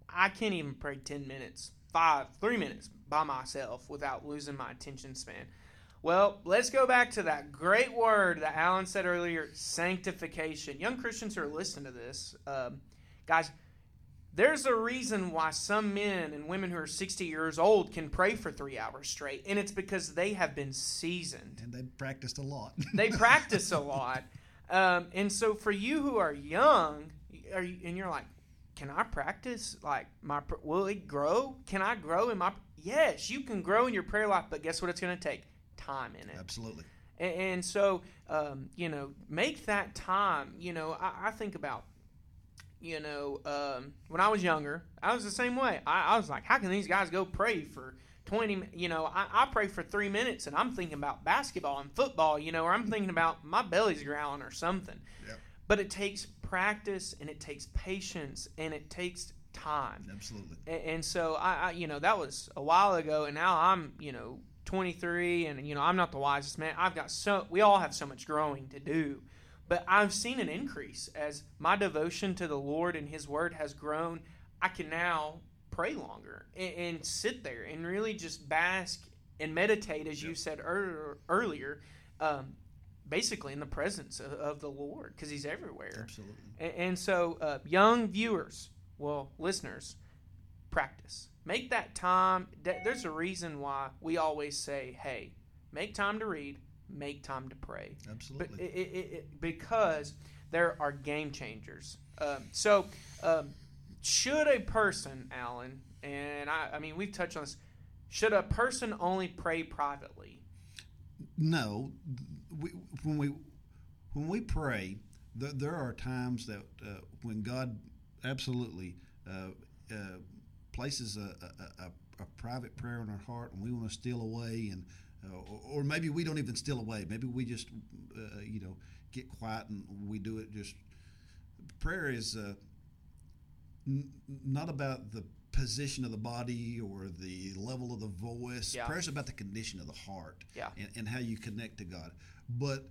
I can't even pray ten minutes, five, three minutes by myself without losing my attention span. Well, let's go back to that great word that Alan said earlier sanctification. Young Christians who are listening to this, um, guys, there's a reason why some men and women who are 60 years old can pray for three hours straight, and it's because they have been seasoned. And they've practiced a lot. They practice a lot. Um, and so for you who are young, are you, and you're like, can I practice? Like, my will it grow? Can I grow in my? Yes, you can grow in your prayer life, but guess what? It's going to take time in it. Absolutely. And, and so, um, you know, make that time. You know, I, I think about, you know, um, when I was younger, I was the same way. I, I was like, how can these guys go pray for 20, you know, I, I pray for three minutes and I'm thinking about basketball and football, you know, or I'm thinking about my belly's growling or something. Yep. But it takes practice and it takes patience and it takes time. Absolutely. And, and so I, I, you know, that was a while ago, and now I'm, you know, 23, and you know, I'm not the wisest man. I've got so we all have so much growing to do, but I've seen an increase as my devotion to the Lord and His Word has grown. I can now pray longer and, and sit there and really just bask and meditate, as you said ear- earlier. Um, basically in the presence of, of the Lord because He's everywhere. Absolutely. And, and so, uh, young viewers, well, listeners, practice. Make that time. There's a reason why we always say, hey, make time to read, make time to pray. Absolutely. it, it, it, it- because there are game changers. Um, so, um, should a person, Alan, and I, I mean, we've touched on this, should a person only pray privately? No, we, when we when we pray, th- there are times that uh, when God absolutely uh, uh, places a, a, a, a private prayer in our heart, and we want to steal away, and uh, or, or maybe we don't even steal away. Maybe we just uh, you know get quiet and we do it. Just prayer is uh, n- not about the position of the body or the level of the voice. Yeah. Prayer is about the condition of the heart Yeah. and, and how you connect to God. But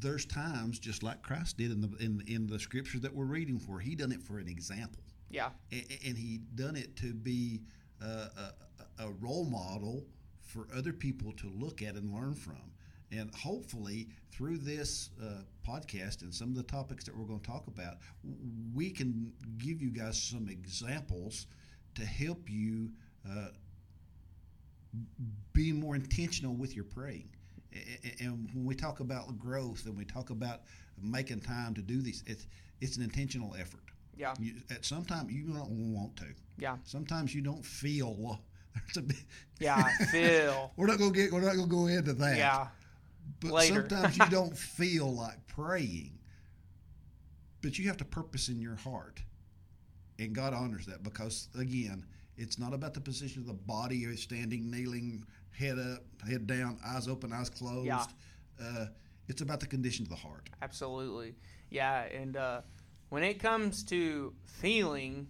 there's times, just like Christ did in the in, in the scripture that we're reading for, he done it for an example, Yeah. and, and he done it to be a, a, a role model for other people to look at and learn from. And hopefully, through this uh, podcast and some of the topics that we're going to talk about, we can give you guys some examples to help you uh, be more intentional with your praying. And when we talk about growth and we talk about making time to do these, it's it's an intentional effort. Yeah. You, at some time you don't want to. Yeah. Sometimes you don't feel. There's a bit, Yeah. Phil. we're not gonna get. We're not gonna go into that. yeah. But later. sometimes you don't feel like praying. But you have to purpose in your heart. And God honors that because, again, it's not about the position of the body or standing, kneeling, head up, head down, eyes open, eyes closed. Yeah. Uh, it's about the condition of the heart. Absolutely. Yeah, and uh, when it comes to feeling,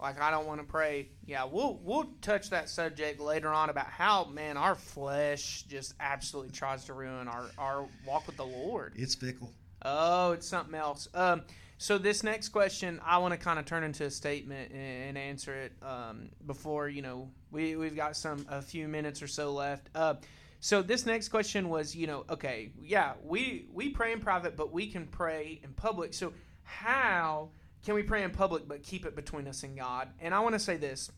Like I don't want to pray. Yeah, we'll we'll touch that subject later on about how man our flesh just absolutely tries to ruin our our walk with the Lord. It's fickle. Oh, it's something else. Um, so this next question, I want to kind of turn into a statement and, and answer it um, before you know we we've got some a few minutes or so left. Uh, so this next question was, you know, okay, yeah, we we pray in private, but we can pray in public. So how can we pray in public but keep it between us and God? And I want to say this: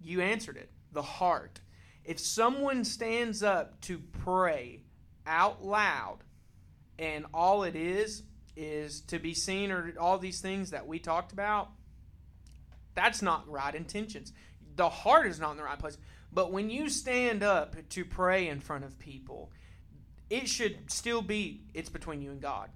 you answered it. The heart. If someone stands up to pray out loud, and all it is is to be seen or all these things that we talked about, that's not right intentions. The heart is not in the right place. But when you stand up to pray in front of people, it should still be it's between you and God.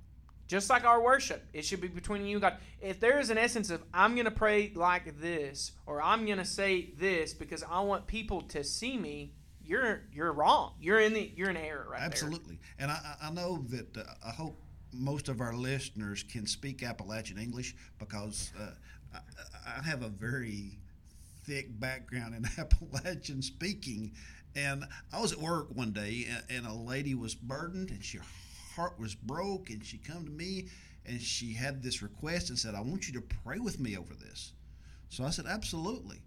Just like our worship, it should be between you and God. If there is an essence of I'm going to pray like this or I'm going to say this because I want people to see me, you're you're wrong. You're in the you're in error right Absolutely. And I, I know that uh, I hope most of our listeners can speak Appalachian English because uh, I, I have a very thick background in Appalachian speaking. And I was at work one day, and, a lady was burdened, and she, heart was broke, and she come to me, and she had this request and said, "I want you to pray with me over this." So I said, "Absolutely."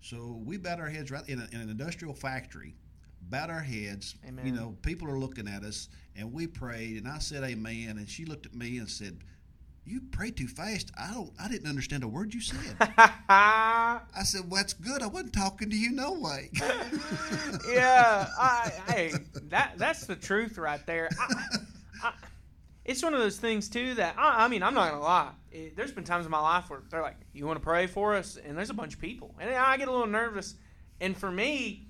So we bowed our heads right in, a, in an industrial factory, bowed our heads. Amen. You know, people are looking at us, and we prayed, and I said, "Amen," and she looked at me and said you pray too fast. I don't. I didn't understand a word you said. I said, "Well, that's good. I wasn't talking to you, no way." yeah, I, hey, that that's the truth right there. I, I, it's one of those things too that I, mean, I'm not gonna lie. It, there's been times in my life where they're like, "You want to pray for us?" and there's a bunch of people, and I get a little nervous. And for me,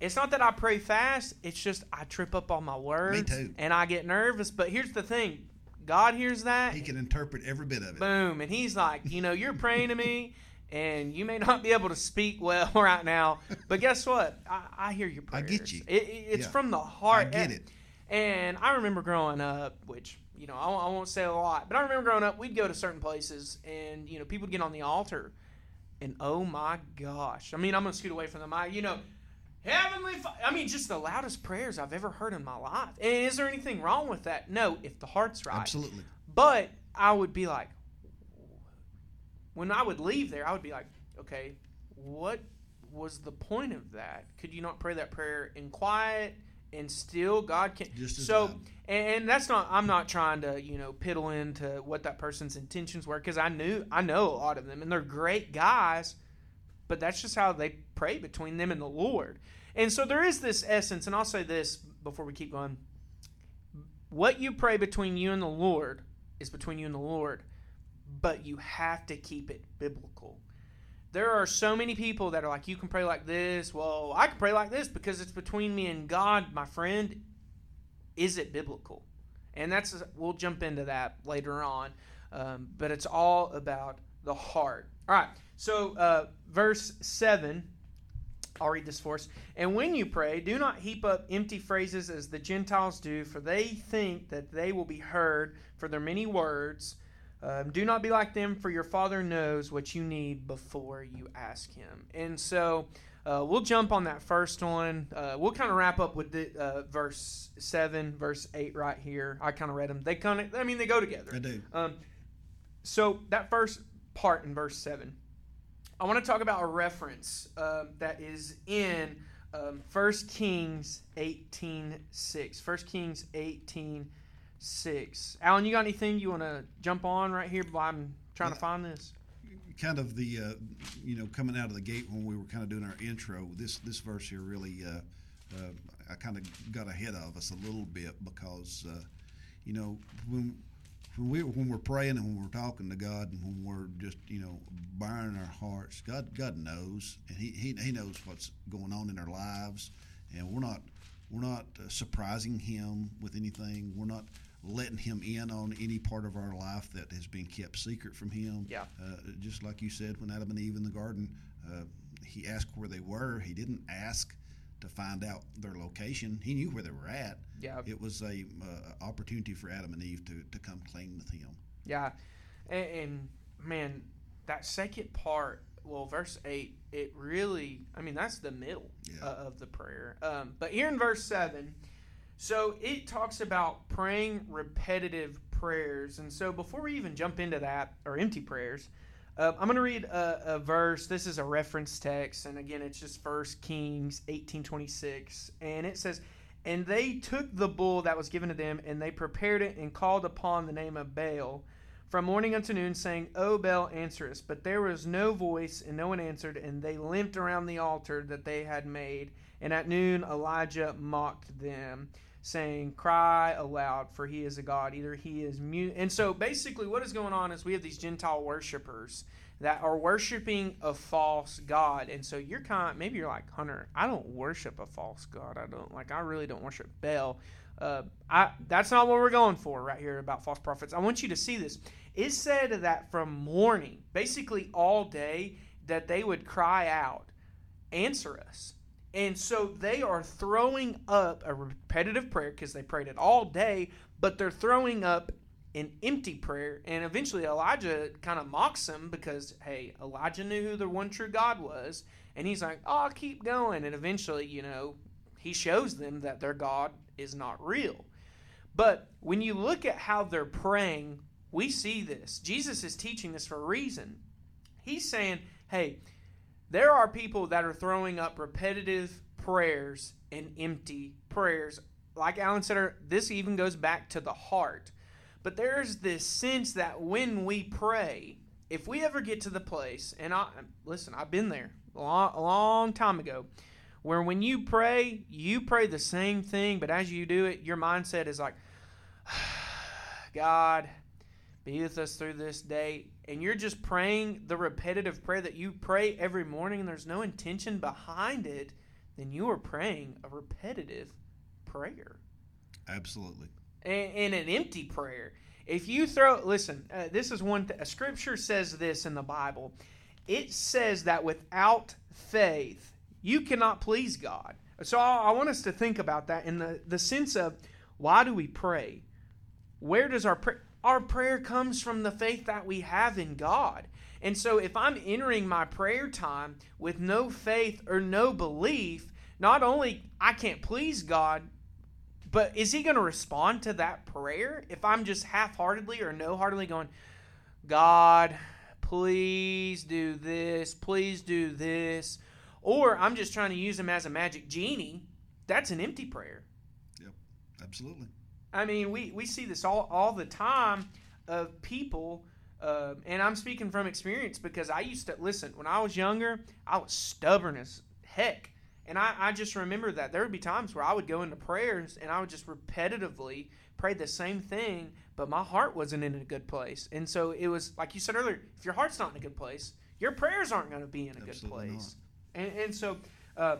it's not that I pray fast. It's just I trip up on my words, and I get nervous. But here's the thing: God hears that. He can interpret every bit of it. Boom. And he's like, you know, you're praying to me, and you may not be able to speak well right now, but guess what? I, I hear your prayers. I get you. It, it, it's yeah. from the heart. I get it. And I remember growing up, which you know, I, I won't say a lot, but I remember growing up, we'd go to certain places, and you know, people would get on the altar, and oh my gosh, I mean, I'm gonna scoot away from the mic. You know, Heavenly Father. I mean, just the loudest prayers I've ever heard in my life. And is there anything wrong with that? No, if the heart's right. Absolutely. But I would be like, when I would leave there, I would be like, okay, what was the point of that? Could you not pray that prayer in quiet and still God can? Just so, loud. and that's not. I'm not trying to you know piddle into what that person's intentions were because I knew I know a lot of them and they're great guys but that's just how they pray between them and the Lord. And so there is this essence, and I'll say this before we keep going. What you pray between you and the Lord is between you and the Lord, but you have to keep it biblical. There are so many people that are like, you can pray like this. Well, I can pray like this because it's between me and God, my friend. Is it biblical? And that's, we'll jump into that later on. Um, but it's all about the heart. All right. So, uh, verse 7, I'll read this for us. And when you pray, do not heap up empty phrases as the Gentiles do, for they think that they will be heard for their many words. Um, do not be like them, for your Father knows what you need before you ask Him. And so, uh, we'll jump on that first one. Uh, we'll kind of wrap up with the, uh, verse seven, verse eight, right here. I kind of read them. They kind of, I mean, they go together. They do. Um, so that first part in verse seven. I want to talk about a reference um, that is in um, 1 Kings 18 6. 1 Kings 18 6. Alan, you got anything you want to jump on right here while I'm trying to find this? Kind of the, uh, you know, coming out of the gate when we were kind of doing our intro, this, this verse here really, uh, uh, I kind of got ahead of us a little bit because, uh, you know, when when we when we're praying and when we're talking to God and when we're just you know burning our hearts, God God knows and he, he He knows what's going on in our lives, and we're not we're not uh, surprising Him with anything. We're not letting Him in on any part of our life that has been kept secret from Him. Yeah. Uh, just like you said, when Adam and Eve in the garden, uh, He asked where they were. He didn't ask to find out their location. He knew where they were at. Yeah. It was a uh, opportunity for Adam and Eve to, to come clean with him. Yeah, and, and man, that second part well, verse 8, it really, I mean, that's the middle Yeah. of the prayer. Um, but here in verse 7, so it talks about praying repetitive prayers. And so before we even jump into that, or empty prayers, uh, I'm going to read a, a verse. This is a reference text. And again, it's just First Kings 18.26. And it says, And they took the bull that was given to them, and they prepared it and called upon the name of Baal from morning unto noon, saying, O Baal, answer us. But there was no voice, and no one answered, and they limped around the altar that they had made. And at noon, Elijah mocked them, saying, Cry aloud, for he is a God. Either he is mute. And so basically, what is going on is we have these Gentile worshippers that are worshiping a false God. And so you're kind of, maybe you're like, Hunter, I don't worship a false God. I don't, like, I really don't worship Baal. Uh, I, that's not what we're going for right here about false prophets. I want you to see this. It said that from morning, basically all day, that they would cry out, Answer us. And so they are throwing up a repetitive prayer because they prayed it all day, but they're throwing up an empty prayer. And eventually Elijah kind of mocks them because, hey, Elijah knew who the one true God was. And he's like, oh, I'll keep going. And eventually, you know, he shows them that their God is not real. But when you look at how they're praying, we see this. Jesus is teaching this for a reason. He's saying, hey, there are people that are throwing up repetitive prayers and empty prayers. Like Alan said, this even goes back to the heart. But there's this sense that when we pray, if we ever get to the place, and I listen, I've been there a long, a long time ago, where when you pray, you pray the same thing, but as you do it, your mindset is like, God, be with us through this day. And you're just praying the repetitive prayer that you pray every morning, and there's no intention behind it, then you are praying a repetitive prayer Absolutely. and, and an empty prayer. If you throw, listen, uh, this is one. Th- a scripture says this in the Bible. It says that without faith, you cannot please God. So I, I want us to think about that in the the sense of why do we pray? Where does our prayer? Our prayer comes from the faith that we have in God. And so if I'm entering my prayer time with no faith or no belief, not only I can't please God, but is he going to respond to that prayer if I'm just half heartedly or no heartedly going, God, please do this, please do this? Or I'm just trying to use him as a magic genie. That's an empty prayer. Yep. Absolutely. I mean, we, we see this all, all the time of people, uh, and I'm speaking from experience because I used to listen when I was younger. I was stubborn as heck, and I, I just remember that there would be times where I would go into prayers and I would just repetitively pray the same thing, but my heart wasn't in a good place, and so it was like you said earlier. If your heart's not in a good place, your prayers aren't going to be in a good Absolutely place, and, and so. Uh,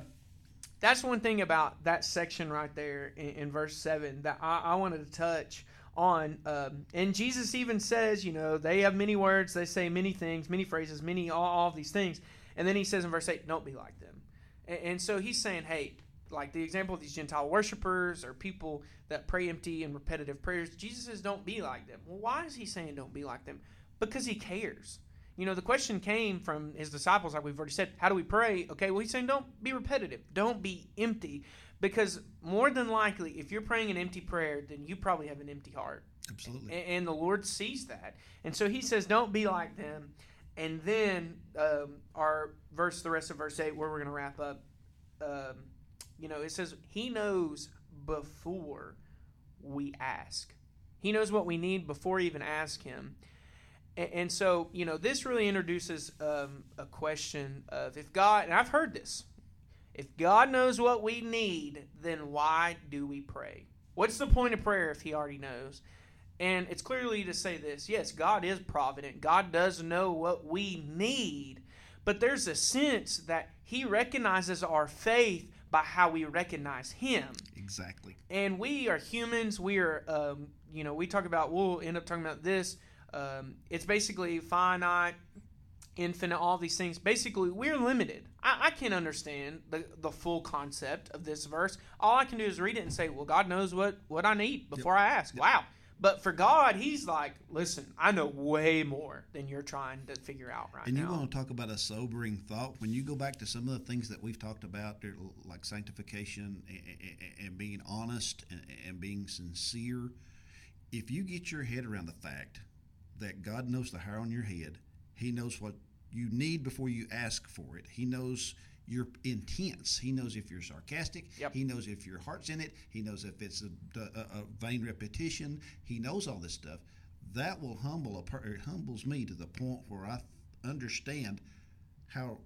that's one thing about that section right there in, in verse 7 that I, I, wanted to touch on. Um, and Jesus even says, you know, they have many words, they say many things, many phrases, many, all, all of these things. And then he says in verse 8, don't be like them. And, and so he's saying, hey, like the example of these Gentile worshipers or people that pray empty and repetitive prayers, Jesus says, don't be like them. Well, why is he saying don't be like them? Because he cares. You know, the question came from his disciples, like we've already said, how do we pray? Okay, well, he's saying don't be repetitive, don't be empty, because more than likely, if you're praying an empty prayer, then you probably have an empty heart. Absolutely. And, and the Lord sees that. And so he says, don't be like them. And then um, our verse, the rest of verse 8, where we're going to wrap up, um, you know, it says, He knows before we ask. He knows what we need before we even ask Him. And, and so, you know, this really introduces um, a question of if God, and I've heard this, if God knows what we need, then why do we pray? What's the point of prayer if He already knows? And it's clearly to say this yes, God is provident. God does know what we need. But there's a sense that He recognizes our faith by how we recognize Him. Exactly. And we are humans. We are, um, you know, we talk about, we'll end up talking about this. Um, it's basically finite, infinite, all these things. Basically, we're limited. I, I can't understand the, the full concept of this verse. All I can do is read it and say, well, God knows what, what I need before I ask. Wow. But for God, He's like, listen, I know way more than you're trying to figure out right now. And you want to talk about a sobering thought? When you go back to some of the things that we've talked about, like sanctification and, being honest and being sincere, if you get your head around the fact that God knows the hair on your head, He knows what you need before you ask for it, He knows your intents. He knows if you're sarcastic. Yep. He knows if your heart's in it. He knows if it's a, a, a vain repetition. He knows all this stuff. That will humble a per- it humbles me to the point where I understand how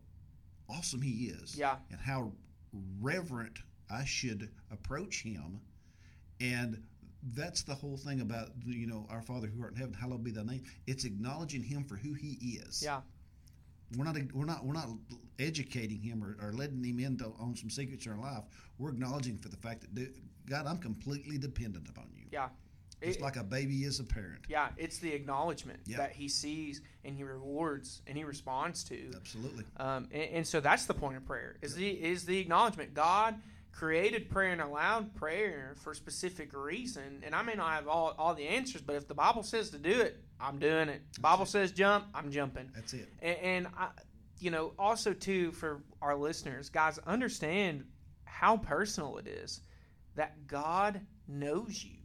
awesome he is. Yeah. And how reverent I should approach him. And that's the whole thing about you know our Father who art in heaven, hallowed be thy name. It's acknowledging him for who he is. yeah, We're not we're not we're not educating him or, or letting him into on some secrets in our life. We're acknowledging for the fact that dude, God, I'm completely dependent upon you. yeah. It's like a baby is a parent. yeah, it's the acknowledgement that he sees and he rewards and he responds to. Absolutely. Um, and, and so that's the point of prayer is the is the acknowledgement. God created prayer and allowed prayer for a specific reason. And I may not have all, all the answers, but if the Bible says to do it, I'm doing it. The Bible says jump, I'm jumping. That's it. And, and I, you know, also too for our listeners, guys, understand how personal it is that God knows you.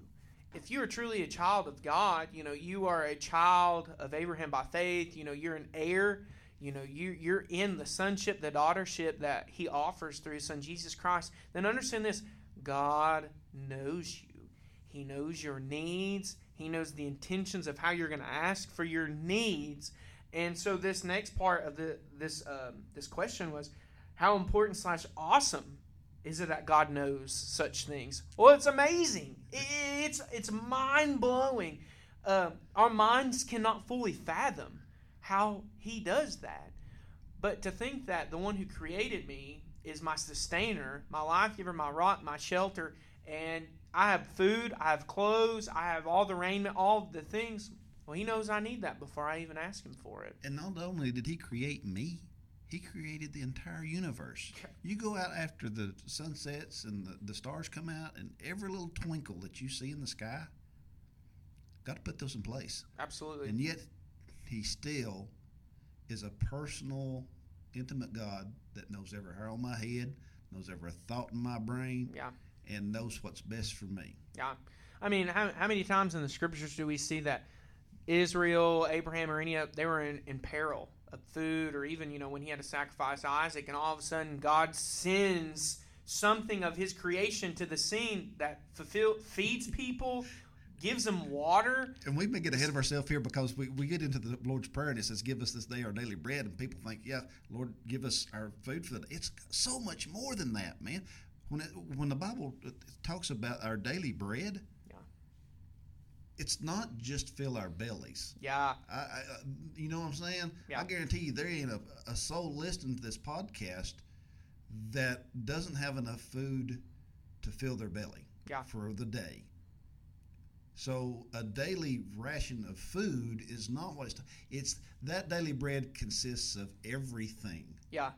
If you are truly a child of God, you know you are a child of Abraham by faith. You know you're an heir. You know you you're in the sonship, the daughtership that He offers through His Son Jesus Christ. Then understand this: God knows you. He knows your needs. He knows the intentions of how you're going to ask for your needs. And so this next part of the this um, this question was, how important slash awesome is it that God knows such things? Well, it's amazing. It's it's mind blowing. Uh, our minds cannot fully fathom how He does that. But to think that the one who created me is my sustainer, my life giver, my rock, my shelter, and I have food, I have clothes, I have all the raiment, all the things. Well, He knows I need that before I even ask Him for it. And not only did he create me, he created the entire universe. You go out after the sun sets and the, the stars come out, and every little twinkle that you see in the sky, got to put those in place. Absolutely. And yet, he still is a personal, intimate God that knows every hair on my head, knows every thought in my brain, Yeah. and knows what's best for me. Yeah. I mean, how, how many times in the scriptures do we see that Israel, Abraham, or any of they were in, in peril of food, or even, you know, when he had to sacrifice Isaac, and all of a sudden God sends something of his creation to the scene that fulfill, feeds people, gives them water. And we may get ahead of ourselves here because we, we get into the Lord's Prayer and it says, Give us this day our daily bread. And people think, Yeah, Lord, give us our food for the day. It's so much more than that, man. When, it, when the Bible talks about our daily bread, Yeah. it's not just fill our bellies. Yeah. I, I, uh, you know what I'm saying? Yeah. I guarantee you there ain't a, a soul listening to this podcast that doesn't have enough food to fill their belly Yeah. for the day. So a daily ration of food is not what it's, it's that daily bread consists of everything Yeah.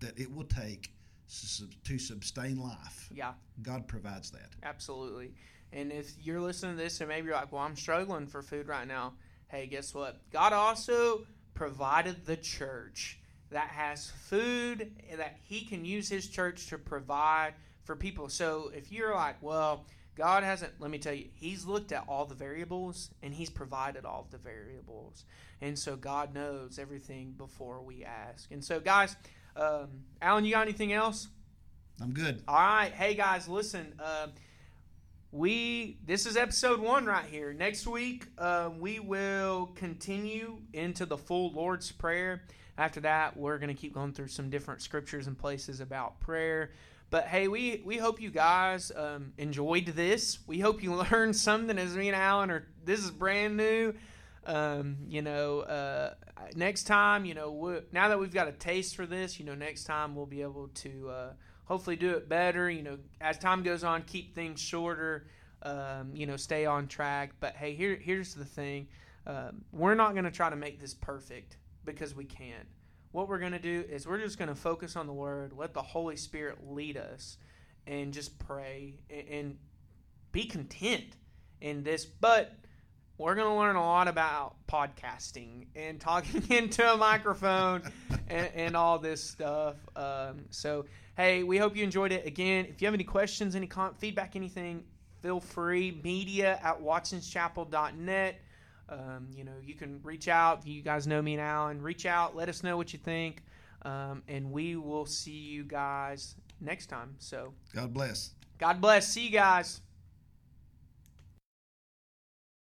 that it will take to sustain life. Yeah. God provides that. Absolutely. And if you're listening to this and maybe you're like, well, I'm struggling for food right now, hey, guess what? God also provided the church that has food that He can use His church to provide for people. So if you're like, well, God hasn't, let me tell you, He's looked at all the variables and He's provided all the variables. And so God knows everything before we ask. And so, guys, um, Alan, you got anything else? I'm good. All right, hey guys, listen. Uh, we this is episode one right here. Next week, uh, we will continue into the full Lord's Prayer. After that, we're going to keep going through some different scriptures and places about prayer. But hey, we we hope you guys um, enjoyed this. We hope you learned something as me and Alan are. This is brand new. Um, you know, uh, next time, you know, now that we've got a taste for this, you know, next time we'll be able to uh, hopefully do it better. You know, as time goes on, keep things shorter. Um, you know, stay on track. But hey, here here's the thing: um, we're not going to try to make this perfect because we can't. What we're going to do is we're just going to focus on the Word, let the Holy Spirit lead us, and just pray and, and be content in this, but we're going to learn a lot about podcasting and talking into a microphone and, and, all this stuff. Um, so, hey, we hope you enjoyed it. Again, if you have any questions, any con- feedback, anything, feel free. Media at watsonschapel.net. Um, you know, you can reach out. You guys know me now, and reach out. Let us know what you think, um, and we will see you guys next time. So, God bless. God bless. See you guys.